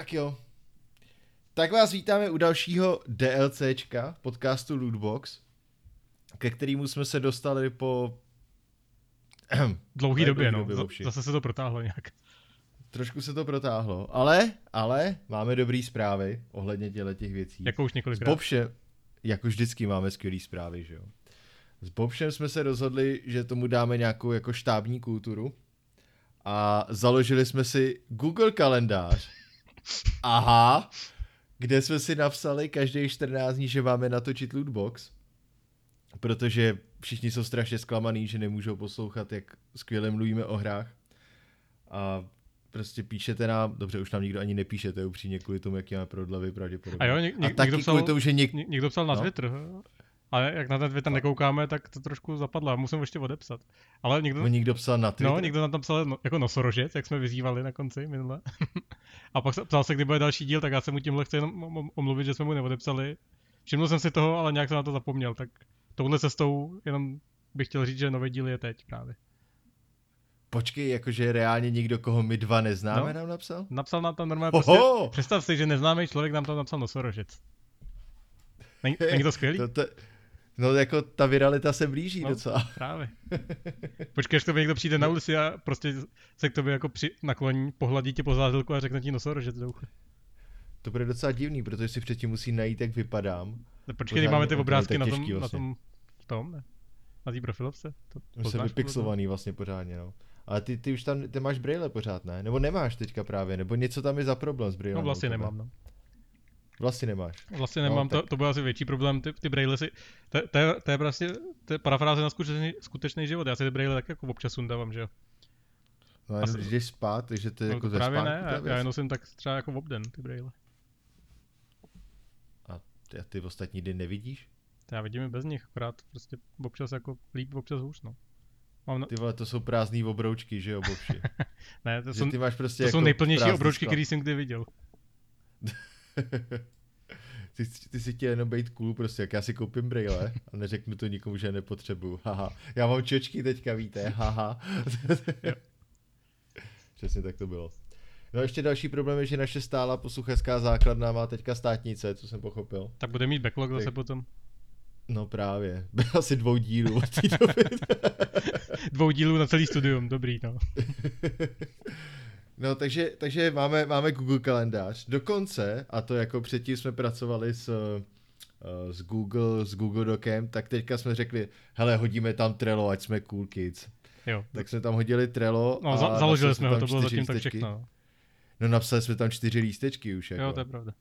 Tak jo. Tak vás vítáme u dalšího DLCčka podcastu Lootbox, ke kterému jsme se dostali po Dlouhý době, no. době. Zase se to protáhlo nějak. trošku se to protáhlo, ale, ale máme dobrý zprávy ohledně těle těch věcí. Jako už S několikrát. Bobšem, jako vždycky máme skvělý zprávy, že jo. S Bobšem jsme se rozhodli, že tomu dáme nějakou jako štábní kulturu a založili jsme si Google kalendář. Aha, kde jsme si napsali každý 14 dní, že máme natočit lootbox, protože všichni jsou strašně zklamaný, že nemůžou poslouchat, jak skvěle mluvíme o hrách. A prostě píšete nám, dobře, už nám nikdo ani nepíšete upřímně kvůli tomu, jaký máme prodlevy pravděpodobně. A jo, něk- a něk- taky někdo psal- kvůli tomu, že něk... Ně- Někdo psal na No. Twitter, ale jak na ten Twitter nekoukáme, tak to trošku zapadlo. Musím ještě odepsat. Ale někdo, No, někdo psal na Twitter. no, někdo na tam psal no, jako nosorožec, jak jsme vyzývali na konci minule. a pak se- psal se, kdy bude další díl, tak já se mu tímhle chci jenom om- om- omluvit, že jsme mu neodepsali. Všiml jsem si toho, ale nějak jsem na to zapomněl, tak touhle cestou jenom bych chtěl říct, že nový díl je teď právě. Počkej, jakože reálně někdo, koho my dva neznáme, No. nám napsal? Napsal nám tam normálně prostě, představ si, že neznámý člověk nám tam napsal nosorožec. Není, není to skvělý? To, to, no jako ta viralita se blíží No. docela. Právě. Počkej, až tobě někdo přijde na ulici a prostě se k tobě jako při, nakloní, pohladí tě po zádelku a řekne ti nosorožec do ucha. To bude docela divný, protože si předtím musí najít, jak vypadám. No, Počkej, máme ty to obrázky na tom, těžký na vlastně. tom, v tom, ne? Na té profilovce? To jsem vypixlovaný vlastně pořádně, no. Ale ty, ty už tam, ty máš brýle pořád, ne? Nebo nemáš teďka právě, nebo něco tam je za problém s brýlem. No vlastně nemám, no. Vlastně nemáš. Vlastně No, nemám, tak- to, to byl asi větší problém, ty, ty braille si, to, to, je, to je prostě, to je parafráze na skutečný, skutečný život, já si ty braille tak jako občas sundávám, že jo. No jenom Asi- když jdeš spát, takže to je No, jako ze právě spánku ne, já, já je nosím tak třeba jako v obden, ty braille. A ty, a ty v ostatní dny nevidíš? To já vidím i bez nich, akorát prostě občas jako líp, občas hůř, no. Mám na, Ty vole, to jsou prázdný obroučky, že jo, bobši. ne, to že jsou, ty máš prostě to jako jsou nejplnější obroučky, které jsem kdy viděl. ty, ty si chtěl jenom být cool prostě, jak já si koupím brýle a neřeknu to nikomu, že je nepotřebuju. Haha. Já mám čočky teďka, víte, haha. Přesně tak to bylo. No a ještě další problém je, že naše stála posluchačská základna má teďka státnice, co jsem pochopil. Tak bude mít backlog zase Tak- potom. No právě, byl asi dvou dílů od té doby. Dvou dílů na celý studium, dobrý, no. No, takže, takže máme, máme Google kalendář. Dokonce, a to jako předtím jsme pracovali s, eh, s Google, s Google Docem, tak teďka jsme řekli, hele, hodíme tam Trello, ať jsme cool kids. Jo. Tak jsme tam hodili Trello No, a za, založili jsme ho, to bylo zatím tak všechno. no. No, napsali jsme tam čtyři lístečky už, jako. Jo, to je pravda.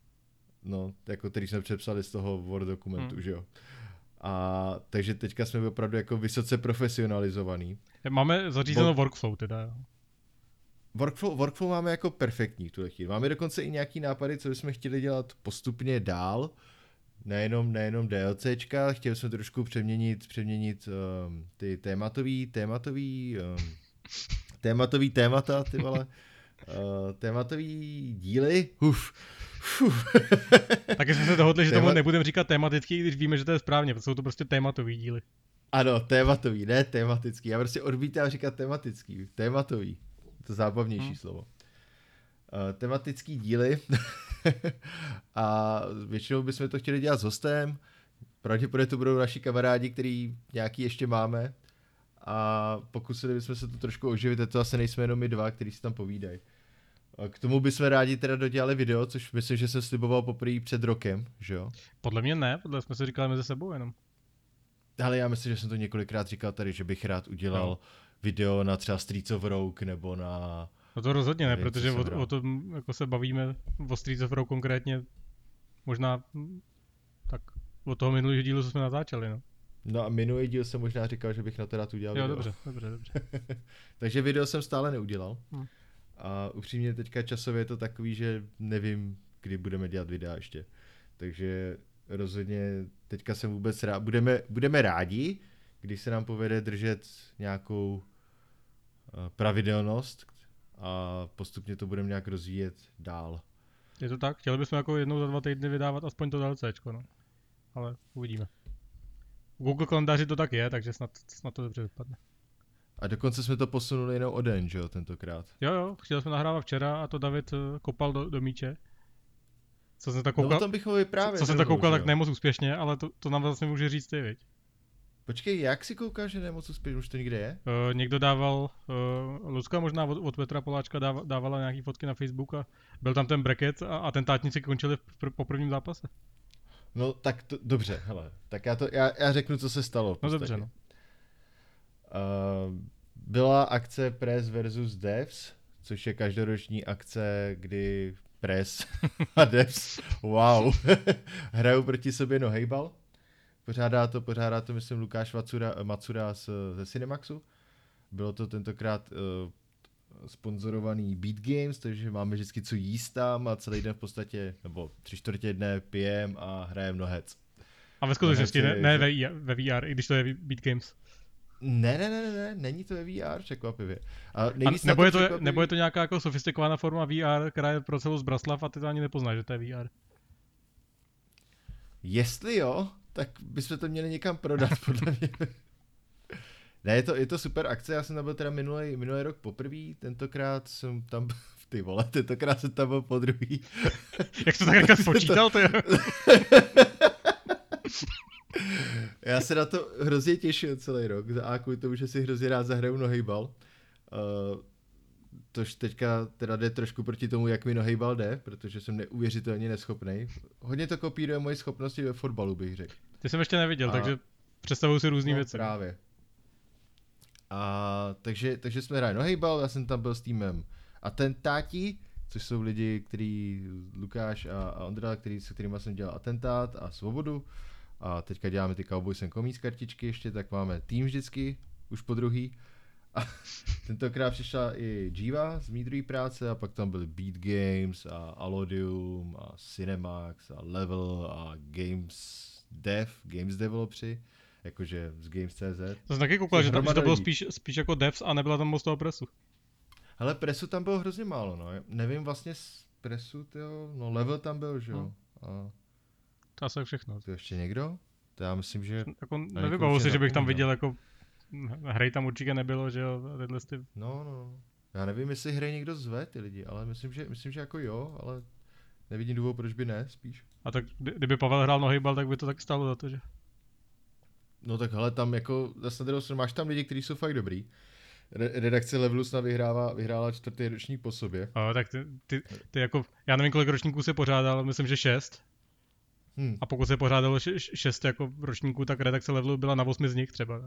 No, jako který jsme přepsali z toho Word dokumentu, Hmm. že jo. A takže teďka jsme opravdu jako vysoce profesionalizovaný. Máme zařízenou Bo- workflow teda, jo. Workflow, workflow máme jako perfektní v tuhle chvíli. Máme dokonce i nějaký nápady, co bychom chtěli dělat postupně dál. Nejenom, nejenom DLCčka, chtěli jsme trošku přeměnit, přeměnit um, ty tématový, tématový, um, tématový témata, ty vole, uh, tématový díly. Uf. Taky jsme se dohodli, že tomu Téma- nebudeme říkat tematický, když víme, že to je správně, protože jsou to prostě tématový díly. Ano, tématový, ne tematický. Já prostě odmítám říkat tematický, tématový. To zábavnější Hmm. slovo. Uh, tematický díly. a většinou bychom to chtěli dělat s hostem. Pravděpodobně to budou naši kamarádi, který nějaký ještě máme. A pokusili bychom se to trošku oživit, a to asi nejsme jenom my dva, kteří si tam povídají. A K tomu bychom rádi teda dodělali video, což myslím, že jsem sliboval poprvé před rokem, že jo? Podle mě ne, podle jsme si říkali mezi sebou jenom. Ale já myslím, že jsem to několikrát říkal tady, že bych rád udělal No. Video na třeba Streets of Rogue nebo na... No to rozhodně ne, Nevím, protože o, o tom jako se bavíme o Streets of Rogue konkrétně možná tak od toho minulého dílu, co jsme natáčeli, no. No a minulý díl jsem možná říkal, že bych na to rád udělal Jo, video. dobře, dobře, dobře. Takže video jsem stále neudělal. Hm. A upřímně teďka časově je to takový, že nevím, kdy budeme dělat videa ještě. Takže rozhodně teďka jsem vůbec rád. Budeme, budeme rádi, když se nám povede držet nějakou eh, pravidelnost a postupně to budeme nějak rozvíjet dál. Je to tak? Chtěli bychom jako jednou za dva týdny vydávat aspoň to DLCčko, no. Ale uvidíme. V Google kalendáři to tak je, takže snad, snad to dobře vypadne. A dokonce jsme to posunuli jenom o den, že jo, tentokrát. Jo, jo, chtěli jsme nahrávat včera a to David eh, kopal do, do míče. Co jsem tak No koukal, tom bychom vyprávěli. co jsem tak koukal, tak jo? ne moc úspěšně, ale to, to nám vlastně může říct ty, viď? Počkej, jak si koukáš, že nemoc úspěš, už to někde je? Uh, někdo dával, uh, Lucka možná od, od Petra Poláčka dáva, dávala nějaký fotky na Facebook a byl tam ten bracket a atentátníci končili v pr- po prvním zápase. No tak to, dobře, hele, tak já, to, já, já řeknu, co se stalo. No dobře, no. Uh, byla akce Press versus Devs, což je každoroční akce, kdy Press a Devs, wow, hrajou proti sobě no hejbal. Pořádá to, pořádá to, myslím, Lukáš Macura, Macura z, ze Cinemaxu. Bylo to tentokrát uh, sponzorovaný Beat Games, takže máme vždycky co jíst tam a celý den v podstatě, nebo tři čtvrtě dne pijem a hrajeme no heads. A ve skutečnosti ne, ne ve, VR, ve VR, i když to je Beat Games. Ne, ne, ne, ne, ne, není to ve VR, překvapivě. A A nebo, je to, překvapivý- nebo je to nějaká jako sofistikovaná forma VR, která je pro celou Zbraslav a ty to ani nepoznáš, že to je VR. Jestli jo, tak bychom to měli někam prodat, podle mě. Ne, je to, je to super akce, já jsem tam byl teda minulý, minulý rok poprvé, tentokrát jsem tam, ty vole, tentokrát jsem tam byl po druhý. Jak to tak teďka spočítal, to. Já se na to hrozně těšil celý rok, za A kvůli tomu, že si hrozně rád zahraju nohejbal. Uh, tož teďka teda jde trošku proti tomu, jak mi nohejbal jde, protože jsem neuvěřitelně neschopný. Hodně to kopíruje moje schopnosti ve fotbalu, bych řekl. Ty jsem ještě neviděl, A- takže představuju si různý no, věci. Právě. A takže, takže jsme hráli nohejbal, já jsem tam byl s týmem Atentáti, což jsou lidi, který Lukáš a, a Ondra, který, se kterými jsem dělal atentát a svobodu. A teďka děláme ty Cowboys and Commies kartičky ještě, tak máme tým vždycky, už po druhý. A tentokrát přišla i Jiva z mý práce a pak tam byly Beat Games a Alodium a Cinemax a Level a Games Dev, Games Developři, jakože z Games.cz. To jsem taky koukal, že, tam, to bylo spíš, spíš jako devs a nebyla tam moc toho presu. Ale presu tam bylo hrozně málo, no. Nevím vlastně z presu, tyjo, no level tam byl, že jo. A To asi všechno. to ještě někdo? To já myslím, že, Jako někoho nevybavuji už si, že bych tam viděl jako hry tam určitě nebylo, že jo, tyhle ty... no, no. Já nevím, jestli hraje někdo zve ty lidi, ale myslím, že, myslím, že jako jo, ale nevidím důvod, proč by ne, spíš. A tak kdy- kdyby Pavel hrál nohybal, tak by to tak stalo za to, že? No tak hele, tam jako, zase na druhou stranu máš tam lidi, kteří jsou fakt dobrý. Re- redakce Levelu snad vyhrává, vyhrála čtvrtý ročník po sobě. A, tak ty, ty, ty, jako, já nevím, kolik ročníků se pořádal, myslím, že šest. Hm. A pokud se pořádalo šest jako ročníků, tak redakce levelu byla na osmi z nich třeba.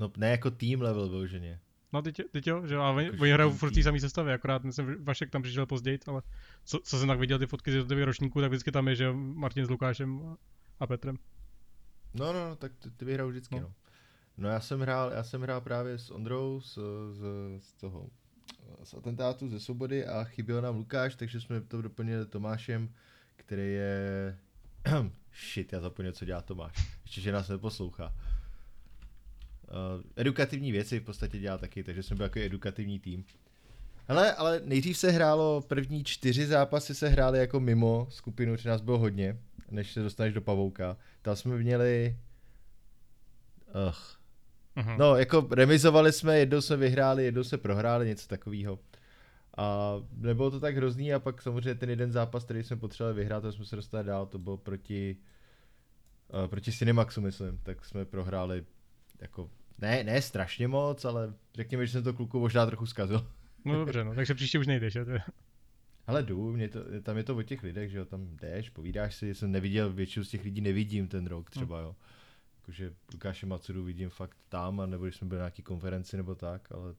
No ne jako tým level vyloženě. No teď, teď jo, že jo, a oni, Jako oni hrajou furt v té samé sestavě, akorát že Vašek tam přišel později, ale co, co jsem tak viděl ty fotky z jednotlivých ročníků, tak vždycky tam je, že Martin s Lukášem a, Petrem. No, no, no, tak ty, ty vyhrajou vždycky, no. No. no. No já jsem hrál, já jsem hrál právě s Ondrou z, z, z toho, z atentátu, ze Svobody a chyběl nám Lukáš, takže jsme to doplnili Tomášem, který je... Shit, já zapomněl, co dělá Tomáš. Ještě, že nás neposlouchá. Uh, edukativní věci v podstatě dělá taky, takže jsme byli jako edukativní tým. Hele, ale nejdřív se hrálo, první čtyři zápasy se hrály jako mimo skupinu, že nás bylo hodně, než se dostaneš do pavouka. Tam jsme měli... Ugh. Aha. No, jako remizovali jsme, jednou jsme vyhráli, jednou jsme prohráli, něco takového. A nebylo to tak hrozný a pak samozřejmě ten jeden zápas, který jsme potřebovali vyhrát, to jsme se dostali dál, to bylo proti, uh, proti Cinemaxu, myslím, tak jsme prohráli jako, ne, ne strašně moc, ale řekněme, že jsem to kluku možná trochu zkazil. No dobře, no, takže příště už nejdeš, jo? Ale jdu, mě to, tam je to o těch lidech, že jo, tam jdeš, povídáš si, jsem neviděl, většinu z těch lidí nevidím ten rok třeba, jo. Jakože Lukáše Macuru vidím fakt tam, a nebo když jsme byli na nějaký konferenci nebo tak, ale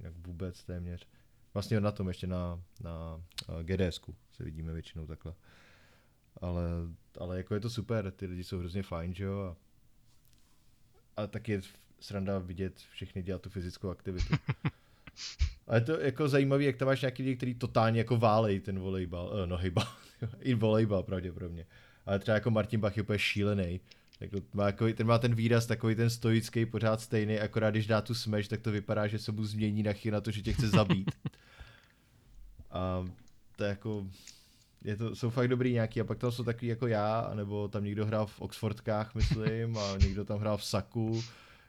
jak vůbec téměř. Vlastně na tom ještě na, na uh, GDSku se vidíme většinou takhle. Ale, ale jako je to super, ty lidi jsou hrozně fajn, že jo, a, a tak je sranda vidět všechny dělat tu fyzickou aktivitu. A je to jako zajímavý, jak tam máš nějaký lidi, který totálně jako válej ten volejbal, uh, no hejbal, i volejbal pravděpodobně. Ale třeba jako Martin Bach je úplně šílený. Jako má jako, ten má ten výraz takový ten stoický, pořád stejný, akorát když dá tu smash, tak to vypadá, že se mu změní na chy na to, že tě chce zabít. A to je jako, je to, jsou fakt dobrý nějaký a pak tam jsou takový jako já, nebo tam někdo hrál v Oxfordkách, myslím, a někdo tam hrál v Saku,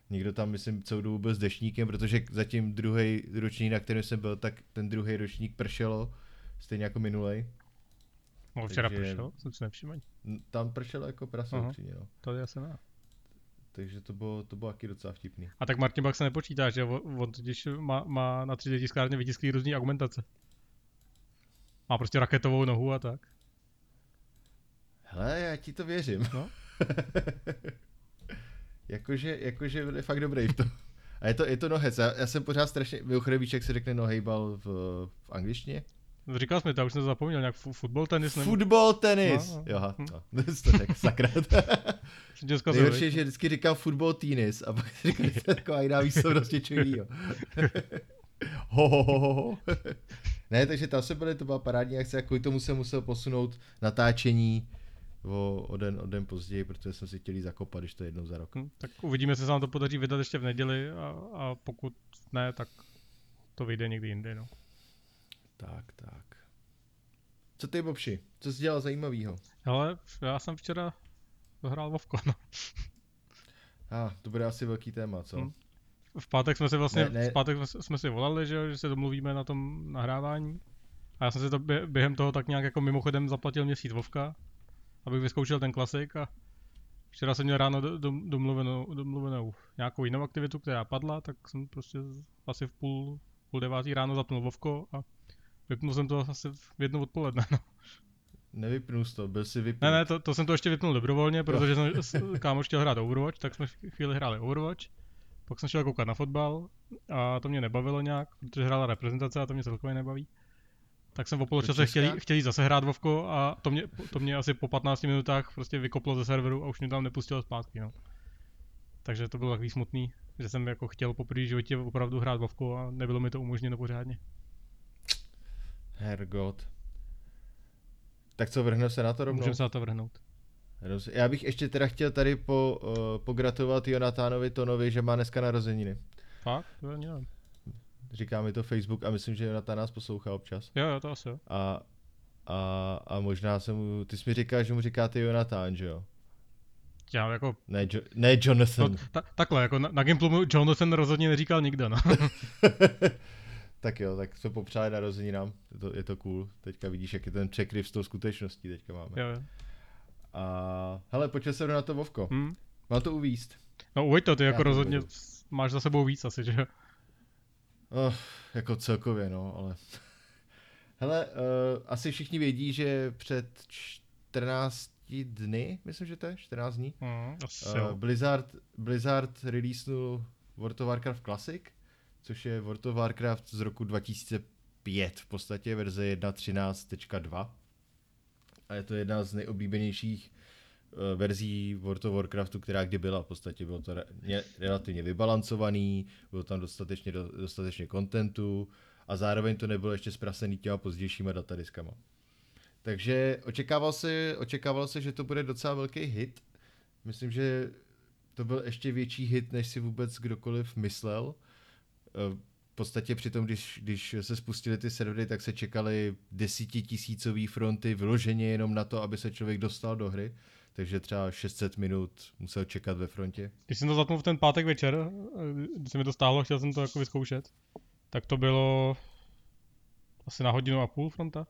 někdo tam, myslím, celou dobu byl s dešníkem, protože zatím druhý ročník, na kterém jsem byl, tak ten druhý ročník pršelo, stejně jako minulej. No, včera Takže- pršel, jsem si nevšiml. Tam pršelo jako prase Aha. upřímně, no. To je asi ne. Takže to bylo, to bylo taky docela vtipný. A tak Martin Bach se nepočítá, že on, on totiž má, má na 3D tiskárně vytisklý různý argumentace. Má prostě raketovou nohu a tak. Hele, já ti to věřím. No. jakože, jakože byl je fakt dobrý v tom. A je to, je to nohec. Já, já jsem pořád strašně, mimochodem víš, jak se řekne nohejbal v, v angličtině? Říkal jsi mi to, já už jsem to zapomněl, nějak fu- fotbal, tenis nebo... Fotbal, tenis. No, no. Jo, Hm. no, to řekl sakra. Nejhorší je, že vždycky říkal fotbal, tenis a pak říkal, že to je taková jiná výslovnost něčeho jiného. ho, ho, ho, ho, ho. ne, takže tam se byly, to byla parádní akce, a kvůli tomu jsem musel posunout natáčení o, o, den, o den později, protože jsem si chtěl jít zakopat, když to je jednou za rok. Hm, Tak uvidíme, jestli se nám to podaří vydat ještě v neděli a, a pokud ne, tak to vyjde někdy jindy, no. Tak, tak. Co ty, Bobši? Co jsi dělal zajímavého? Hele, já jsem včera dohrál Vovko, no. A, ah, to bude asi velký téma, co? Hm. V pátek jsme si vlastně, Ne, ne. v pátek jsme, jsme si volali, že, že se domluvíme na tom nahrávání. A já jsem si to bě- během toho tak nějak jako mimochodem zaplatil měsíc Vovka, abych vyzkoušel ten klasik a včera jsem měl ráno do- dom- domluvenou, domluvenou nějakou jinou aktivitu, která padla, tak jsem prostě asi v půl, půl devátý ráno zapnul Vovko a vypnul jsem to asi v jednu odpoledne. No. Nevypnul jsi to, byl si vypnut. Ne, ne, to, to jsem to ještě vypnul dobrovolně, protože jsem kámoš chtěl hrát Overwatch, tak jsme chvíli hráli Overwatch. Pak jsem šel koukat na fotbal a to mě nebavilo nějak, protože hrála reprezentace a to mě celkově nebaví. Tak jsem po poločase chtěl, chtěl zase hrát Vovko a to mě, to mě asi po 15 minutách prostě vykoplo ze serveru a už mě tam nepustilo zpátky. No. Takže to bylo takový smutný, že jsem jako chtěl poprvé v životě opravdu hrát Vovko a nebylo mi to umožněno pořádně. Hergot. Tak co, vrhneme se na to rovnou? Můžeme se na to vrhnout. Já bych ještě teda chtěl tady po, uh, pogratulovat Jonatánovi Tonovi, že má dneska narozeniny. Fakt? To nevím. Říká mi to Facebook a myslím, že Jonatán nás poslouchá občas. Jo, jo, to asi jo. A, a, a možná se mu, ty jsi mi říkal, že mu říkáte Jonatán, že jo? Já jako Ne, jo, ne Jonathan. No, ta, takhle, jako na, na Gimplu mu Jonathan rozhodně neříkal nikdo, no. tak jo, tak jsme popřáli narozeninám, je to, je to cool. Teďka vidíš, jak je ten překryv s tou skutečností teďka máme. jo, jo. A hele, pojďme se na to Vovko. Hm. Mám to uvíst. No uveď to, ty jako rozhodně máš za sebou víc asi, že jo? Oh, jako celkově, no, ale... Hele, uh, asi všichni vědí, že před 14 dny, myslím, že to je 14 dní, Mm, asi uh. Blizzard, Blizzard releasenul World of Warcraft Classic, což je World of Warcraft z roku 2005, v podstatě verze 1.13.2. A je to jedna z nejoblíbenějších verzí World of Warcraftu, která kdy byla. V podstatě bylo to re, ně, relativně vybalancovaný, bylo tam dostatečně, do, dostatečně kontentu a zároveň to nebylo ještě zprasený těma pozdějšíma datadiskama. Takže očekával se, očekával se, že to bude docela velký hit. Myslím, že to byl ještě větší hit, než si vůbec kdokoliv myslel. Eh, V podstatě přitom, když, když se spustily ty servery, tak se čekaly desítitisícové fronty vyloženě jenom na to, aby se člověk dostal do hry. Takže třeba 600 minut musel čekat ve frontě. Když jsem to zapnul v ten pátek večer, eh, když se mi to stálo, chtěl jsem to jako vyzkoušet, tak to bylo asi na hodinu a půl fronta.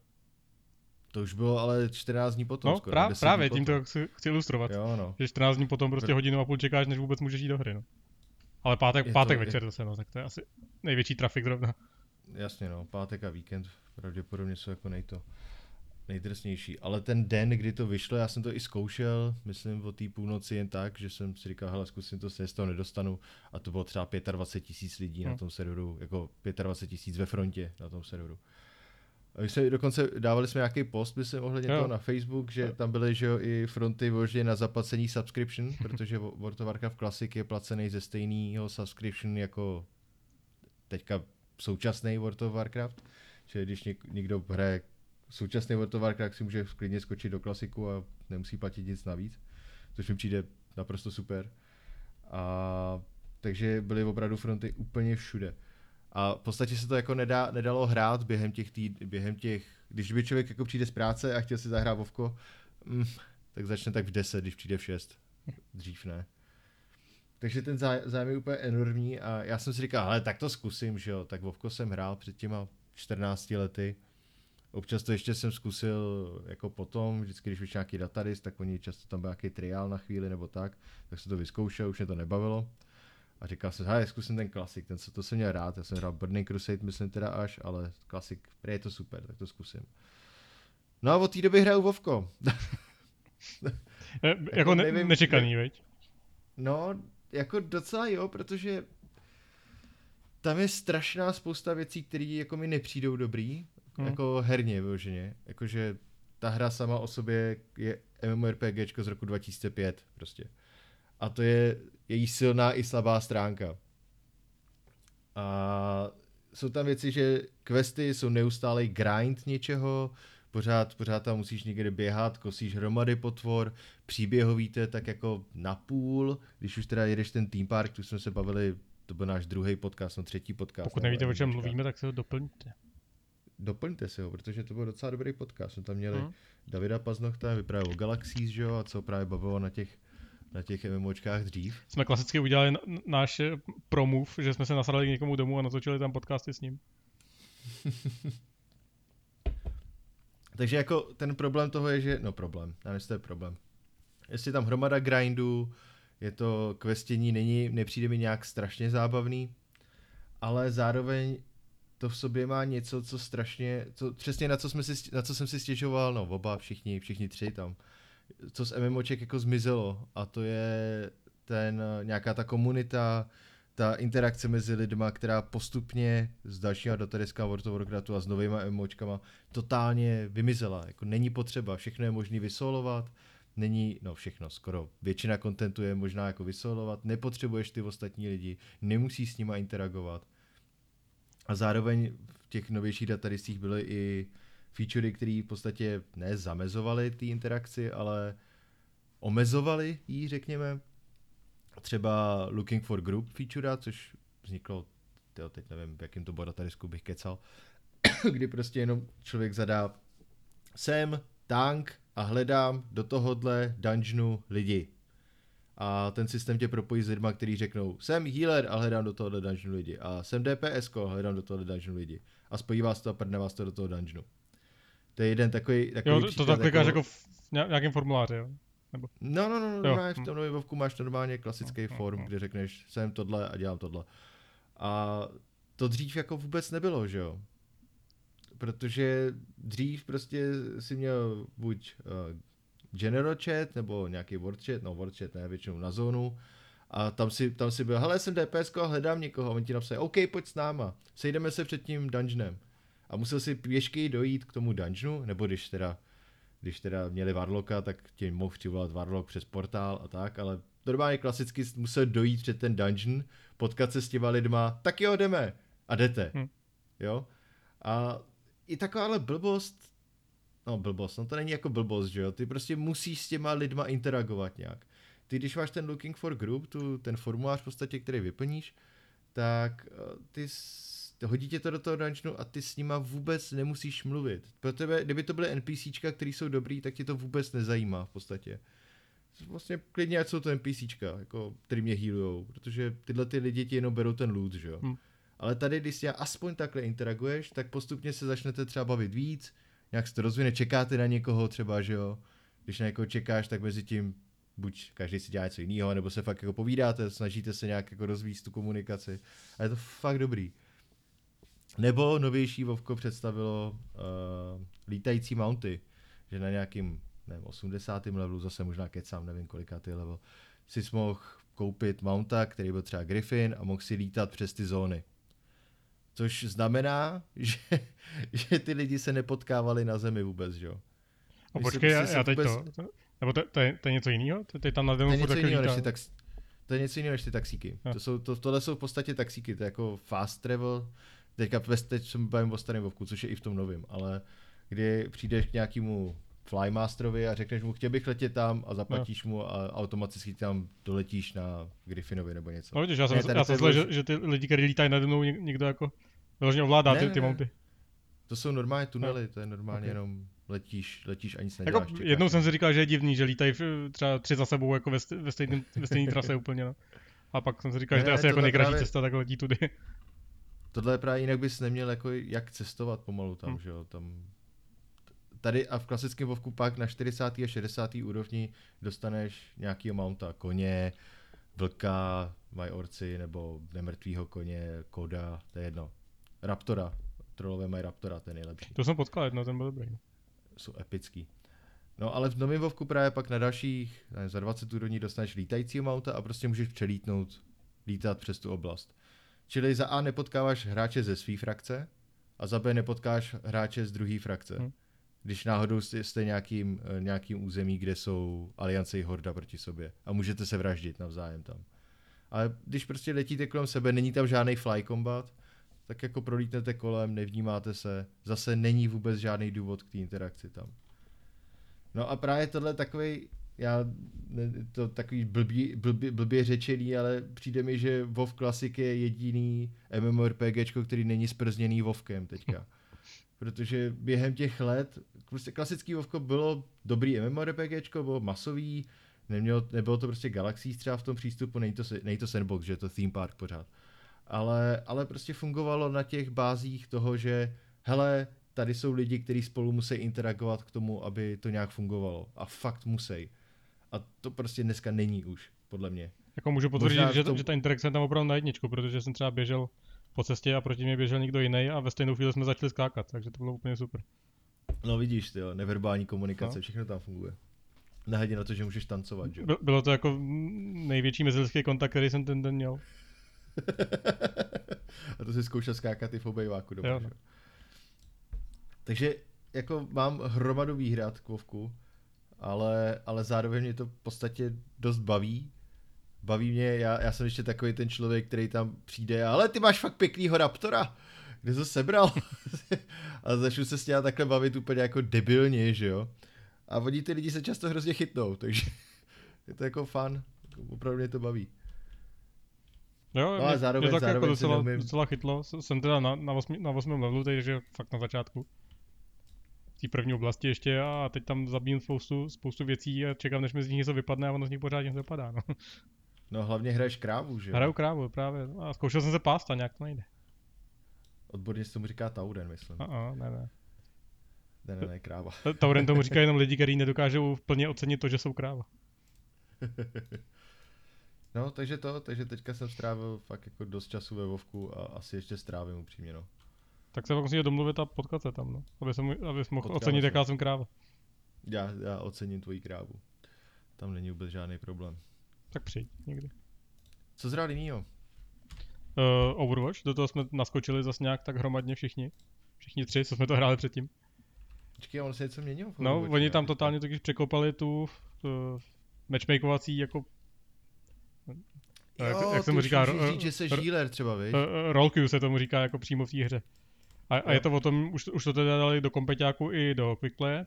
To už bylo ale 14 dní potom No, skoro. právě, 10 právě tím to potom. chci, chci ilustrovat. Jo, no. Že 14 dní potom prostě hodinu a půl čekáš, než vůbec můžeš jít do hry, no. Ale pátek, Je to- pátek je- večer zase, no, tak to je asi největší trafik zrovna. Jasně no, pátek a víkend pravděpodobně jsou jako nejto nejdrsnější. Ale ten den, kdy to vyšlo, já jsem to i zkoušel, myslím o té půlnoci jen tak, že jsem si říkal, hele, zkusím to, se z toho nedostanu. A to bylo třeba 25 tisíc lidí na Hmm. tom serveru, jako 25 tisíc ve frontě na tom serveru. A my jsme dokonce dávali jsme nějaký post, myslím, ohledně Jo. toho na Facebook, že tam byly, že jo, i fronty vyloženě na zaplacení subscription, protože World of Warcraft Classic je placený ze stejného subscription jako teďka současný World of Warcraft. Že když něk, někdo hraje současný World of Warcraft, si může klidně skočit do klasiku a nemusí platit nic navíc. Což mi přijde naprosto super. A takže byly opravdu fronty úplně všude. A v podstatě se to jako nedá, nedalo hrát během těch, týd, během těch, když by člověk jako přijde z práce a chtěl si zahrát Vovko, mm, tak začne tak v 10, když přijde v 6. Dřív ne. Takže ten zá- zájem je úplně enormní a já jsem si říkal, ale tak to zkusím, že jo, tak Vovko jsem hrál před těma 14 lety. Občas to ještě jsem zkusil jako potom, vždycky když vyšel nějaký database, tak oni často tam byl nějaký triál na chvíli nebo tak, tak se to vyzkoušel, už mě to nebavilo. A říkal jsem, hej, zkusím ten klasik, ten co to jsem měl rád, já jsem hrál Burning Crusade, myslím teda až, ale klasik, je to super, tak to zkusím. No a od té doby hraju Vovko. E, jako, jako ne, nevím, nečekaný, ne... veď? No, jako docela jo, protože tam je strašná spousta věcí, které jako mi nepřijdou dobrý, hmm. jako herně vyloženě. Jakože ta hra sama o sobě je MMORPG z roku 2005 prostě. A to je její silná i slabá stránka. A jsou tam věci, že questy jsou neustálý grind něčeho, pořád, pořád tam musíš někde běhat, kosíš hromady potvor, příběhový to je tak jako napůl, když už teda jedeš ten Team Park, tu jsme se bavili, to byl náš druhý podcast, no třetí podcast. Pokud nevíte, o čem mluvíme, tak se ho doplňte. Doplňte si ho, protože to byl docela dobrý podcast. Jsme tam měli hmm. Davida Paznochta, vyprávěl o Galaxies, že jo, a co právě bavilo na těch na těch MMOčkách dřív. Jsme klasicky udělali náš eh, promov, že jsme se nasrali k někomu domů a natočili tam podcasty s ním. Takže jako ten problém toho je, že, no problém, nevím, jestli to je problém. Jestli tam hromada grindů, je to questění, není, nepřijde mi nějak strašně zábavný, ale zároveň to v sobě má něco, co strašně, co, přesně na co, jsme si, na co jsem si stěžoval, no oba, všichni, všichni tři tam, co z MMOček jako zmizelo a to je ten, nějaká ta komunita, ta interakce mezi lidma, která postupně z dalšího datadeska World of Warcraftu a s novýma MMOčkama totálně vymizela. Jako není potřeba, všechno je možné vysolovat, není, no všechno, skoro většina kontentu je možná jako vysolovat, nepotřebuješ ty ostatní lidi, nemusíš s nima interagovat. A zároveň v těch novějších datadiscích byly i featurey, které v podstatě ne zamezovaly té interakci, ale omezovaly ji, řekněme. Třeba Looking for Group feature, což vzniklo, tyjo, teď nevím, v jakým to bylo datadisku bych kecal, kdy prostě jenom člověk zadá jsem tank a hledám do tohohle dungeonu lidi. A ten systém tě propojí s lidma, kteří řeknou, jsem healer a hledám do tohohle dungeonu lidi. A jsem DPS a hledám do tohohle dungeonu lidi. A spojí vás to a prdne vás to do toho dungeonu. To je jeden takový, takový jo, to, to tak klikáš jako v nějakém formuláři, jo? Nebo... No, no, no, no v tom novém máš normálně klasický no, form, no, no. kde řekneš, jsem tohle a dělám tohle. A to dřív jako vůbec nebylo, že jo? Protože dřív prostě si měl buď uh, General Chat, nebo nějaký Word Chat, no Word Chat ne, většinou na zónu, a tam si, tam si byl, hele, jsem DPS a hledám někoho, a oni ti napsali, OK, pojď s náma, sejdeme se před tím dungeonem. A musel si pěšky dojít k tomu dungeonu, nebo když teda, když teda měli Warlocka, tak ti mohl přivolat Warlock přes portál a tak, ale normálně klasicky musel dojít před ten dungeon, potkat se s těma lidma, tak jo, jdeme. A jdete. Hm. Jo? A i takováhle blbost, no blbost, no to není jako blbost, že jo, ty prostě musíš s těma lidma interagovat nějak. Ty, když máš ten looking for group, tu, ten formulář v podstatě, který vyplníš, tak eh, ty hodí tě to do toho dungeonu a ty s nima vůbec nemusíš mluvit. Pro tebe, kdyby to byly NPCčka, který jsou dobrý, tak tě to vůbec nezajímá v podstatě. Vlastně klidně, ať jsou to NPCčka, jako, který mě healujou, protože tyhle ty lidi ti jenom berou ten loot, že jo. Hmm. Ale tady, když si aspoň takhle interaguješ, tak postupně se začnete třeba bavit víc, nějak se to rozvine, čekáte na někoho třeba, že jo. Když na někoho čekáš, tak mezi tím buď každý si dělá něco jiného, nebo se fakt jako povídáte, snažíte se nějak jako rozvíjet tu komunikaci. A je to fakt dobrý. Nebo novější Vovko představilo uh, lítající mounty, že na nějakým nevím, 80. levelu, zase možná kecám, nevím kolikátý level, si mohl koupit mounta, který byl třeba Griffin a mohl si lítat přes ty zóny. Což znamená, že, že ty lidi se nepotkávali na zemi vůbec, že jo. A počkej, já, já teď vůbec... to, nebo to, to, je, to je něco jiného? To, to je tam na demo to je něco jiného než ty tax, to je něco jiného než ty taxíky. To jsou, to, tohle jsou v podstatě taxíky, to je jako fast travel, teďka teď se bavím o starém Vovku, což je i v tom novém, ale kdy přijdeš k nějakému Flymasterovi a řekneš mu, chtěl bych letět tam a zaplatíš no. mu a automaticky tam doletíš na Griffinovi nebo něco. No vidíš, já jsem, ne, já jsem zle, že, že, ty lidi, kteří lítají nade mnou, někdo jako vyloženě ovládá ne, ty, ty mounty. To jsou normálně tunely, no. to je normálně okay. jenom letíš, letíš a nic neděláš. Jako, jednou jsem si říkal, že je divný, že lítají třeba tři za sebou jako ve, ve, stejný, ve stejné trase úplně. No. A pak jsem si říkal, ne, že to je asi jako nejkratší právě... cesta, tak letí tudy. Tohle je právě jinak bys neměl jako jak cestovat pomalu tam, hmm. že jo, tam tady a v klasickém Vovku pak na 40. a 60. úrovni dostaneš nějaký mounta, koně, vlka, mají orci, nebo nemrtvýho koně, koda, to je jedno. Raptora, trolové mají Raptora, ten je nejlepší. To jsem potkal jedno, ten byl dobrý. Jsou epický. No ale v novém Vovku právě pak na dalších, nevím, za 20 úrovní dostaneš lítajícího mounta a prostě můžeš přelítnout, lítat přes tu oblast. Čili za A nepotkáváš hráče ze své frakce a za B nepotkáš hráče z druhé frakce. Hmm. Když náhodou jste, jste nějakým, eh, nějakým území, kde jsou aliance i horda proti sobě a můžete se vraždit navzájem tam. Ale když prostě letíte kolem sebe, není tam žádný fly combat, tak jako prolítnete kolem, nevnímáte se, zase není vůbec žádný důvod k té interakci tam. No a právě tohle takový, já to takový blbý, blbě, blbě řečený, ale přijde mi, že WoW Classic je jediný MMORPG, který není sprzněný WoWkem teďka. Protože během těch let, prostě klasický WoW bylo dobrý MMORPG, bylo masový, nemělo, nebylo to prostě Galaxy třeba v tom přístupu, není to, není to sandbox, že je to theme park pořád. Ale, ale prostě fungovalo na těch bázích toho, že hele, tady jsou lidi, kteří spolu musí interagovat k tomu, aby to nějak fungovalo. A fakt musí. A to prostě dneska není už, podle mě. Jako můžu potvrdit, Možná že, to- že ta interakce je tam opravdu na jedničku, protože jsem třeba běžel po cestě a proti mě běžel někdo jiný a ve stejnou chvíli jsme začali skákat, takže to bylo úplně super. No vidíš, ty jo, neverbální komunikace, No. všechno tam funguje. Nehledě na to, že můžeš tancovat, že jo. Byl- Bylo to jako největší mezilidský kontakt, který jsem ten den měl. a to si zkoušel skákat i v obejváku doma, Jo, no. Takže jako mám hromadu výhrad k Vovku, ale, ale zároveň mě to v podstatě dost baví. Baví mě, já, já jsem ještě takový ten člověk, který tam přijde, ale ty máš fakt pěknýho Raptora, kde jsi to sebral? a začnu se s ním takhle bavit úplně jako debilně, že jo. A oni ty lidi se často hrozně chytnou, takže je to jako fun, opravdu mě to baví. Jo, No, ale mě, zároveň- mě to tak jako zároveň si docela, neumím- docela chytlo. Jsem teda na, na, osmi, na osmém levelu, takže fakt na začátku. Té první oblasti ještě a teď tam zabijím spoustu, spoustu věcí a čekám, než mi z nich něco vypadne a ono z nich pořád něco vypadá. No. No hlavně hraješ krávu, že jo. Hraju krávu právě a zkoušel jsem se pást a nějak to nejde. Odborně se tomu říká Tauren, myslím. A, a, ne, ne. Ne, ne, ne, kráva. Tauren tomu říká jenom lidi, kteří nedokážou plně ocenit to, že jsou kráva. No, takže to, takže teďka jsem strávil fakt jako dost času ve Vovku a asi ještě strávím upřímně, no. Tak se pak musíme domluvit a potkat se tam, no. Aby jsem, aby jsem mohl Potkáme ocenit, se. jaká jsem kráva. Já, já ocením tvoji krávu. Tam není vůbec žádný problém. Tak přijď někdy. Co zhrál jinýho? Uh, Overwatch, do toho jsme naskočili zase nějak tak hromadně všichni. Všichni tři, co jsme to hráli předtím. Počkej, on se něco měnil? No, Overwatchi, oni tam totálně totiž překopali tu uh, matchmakovací jako Jo, jak- jak se mu říká, můžeš ro- říct, že ro- healer třeba, víš? uh, roll queue se tomu říká jako přímo v té hře. A, a je to o tom, už, už to teda dali do kompeťáku i do quickplay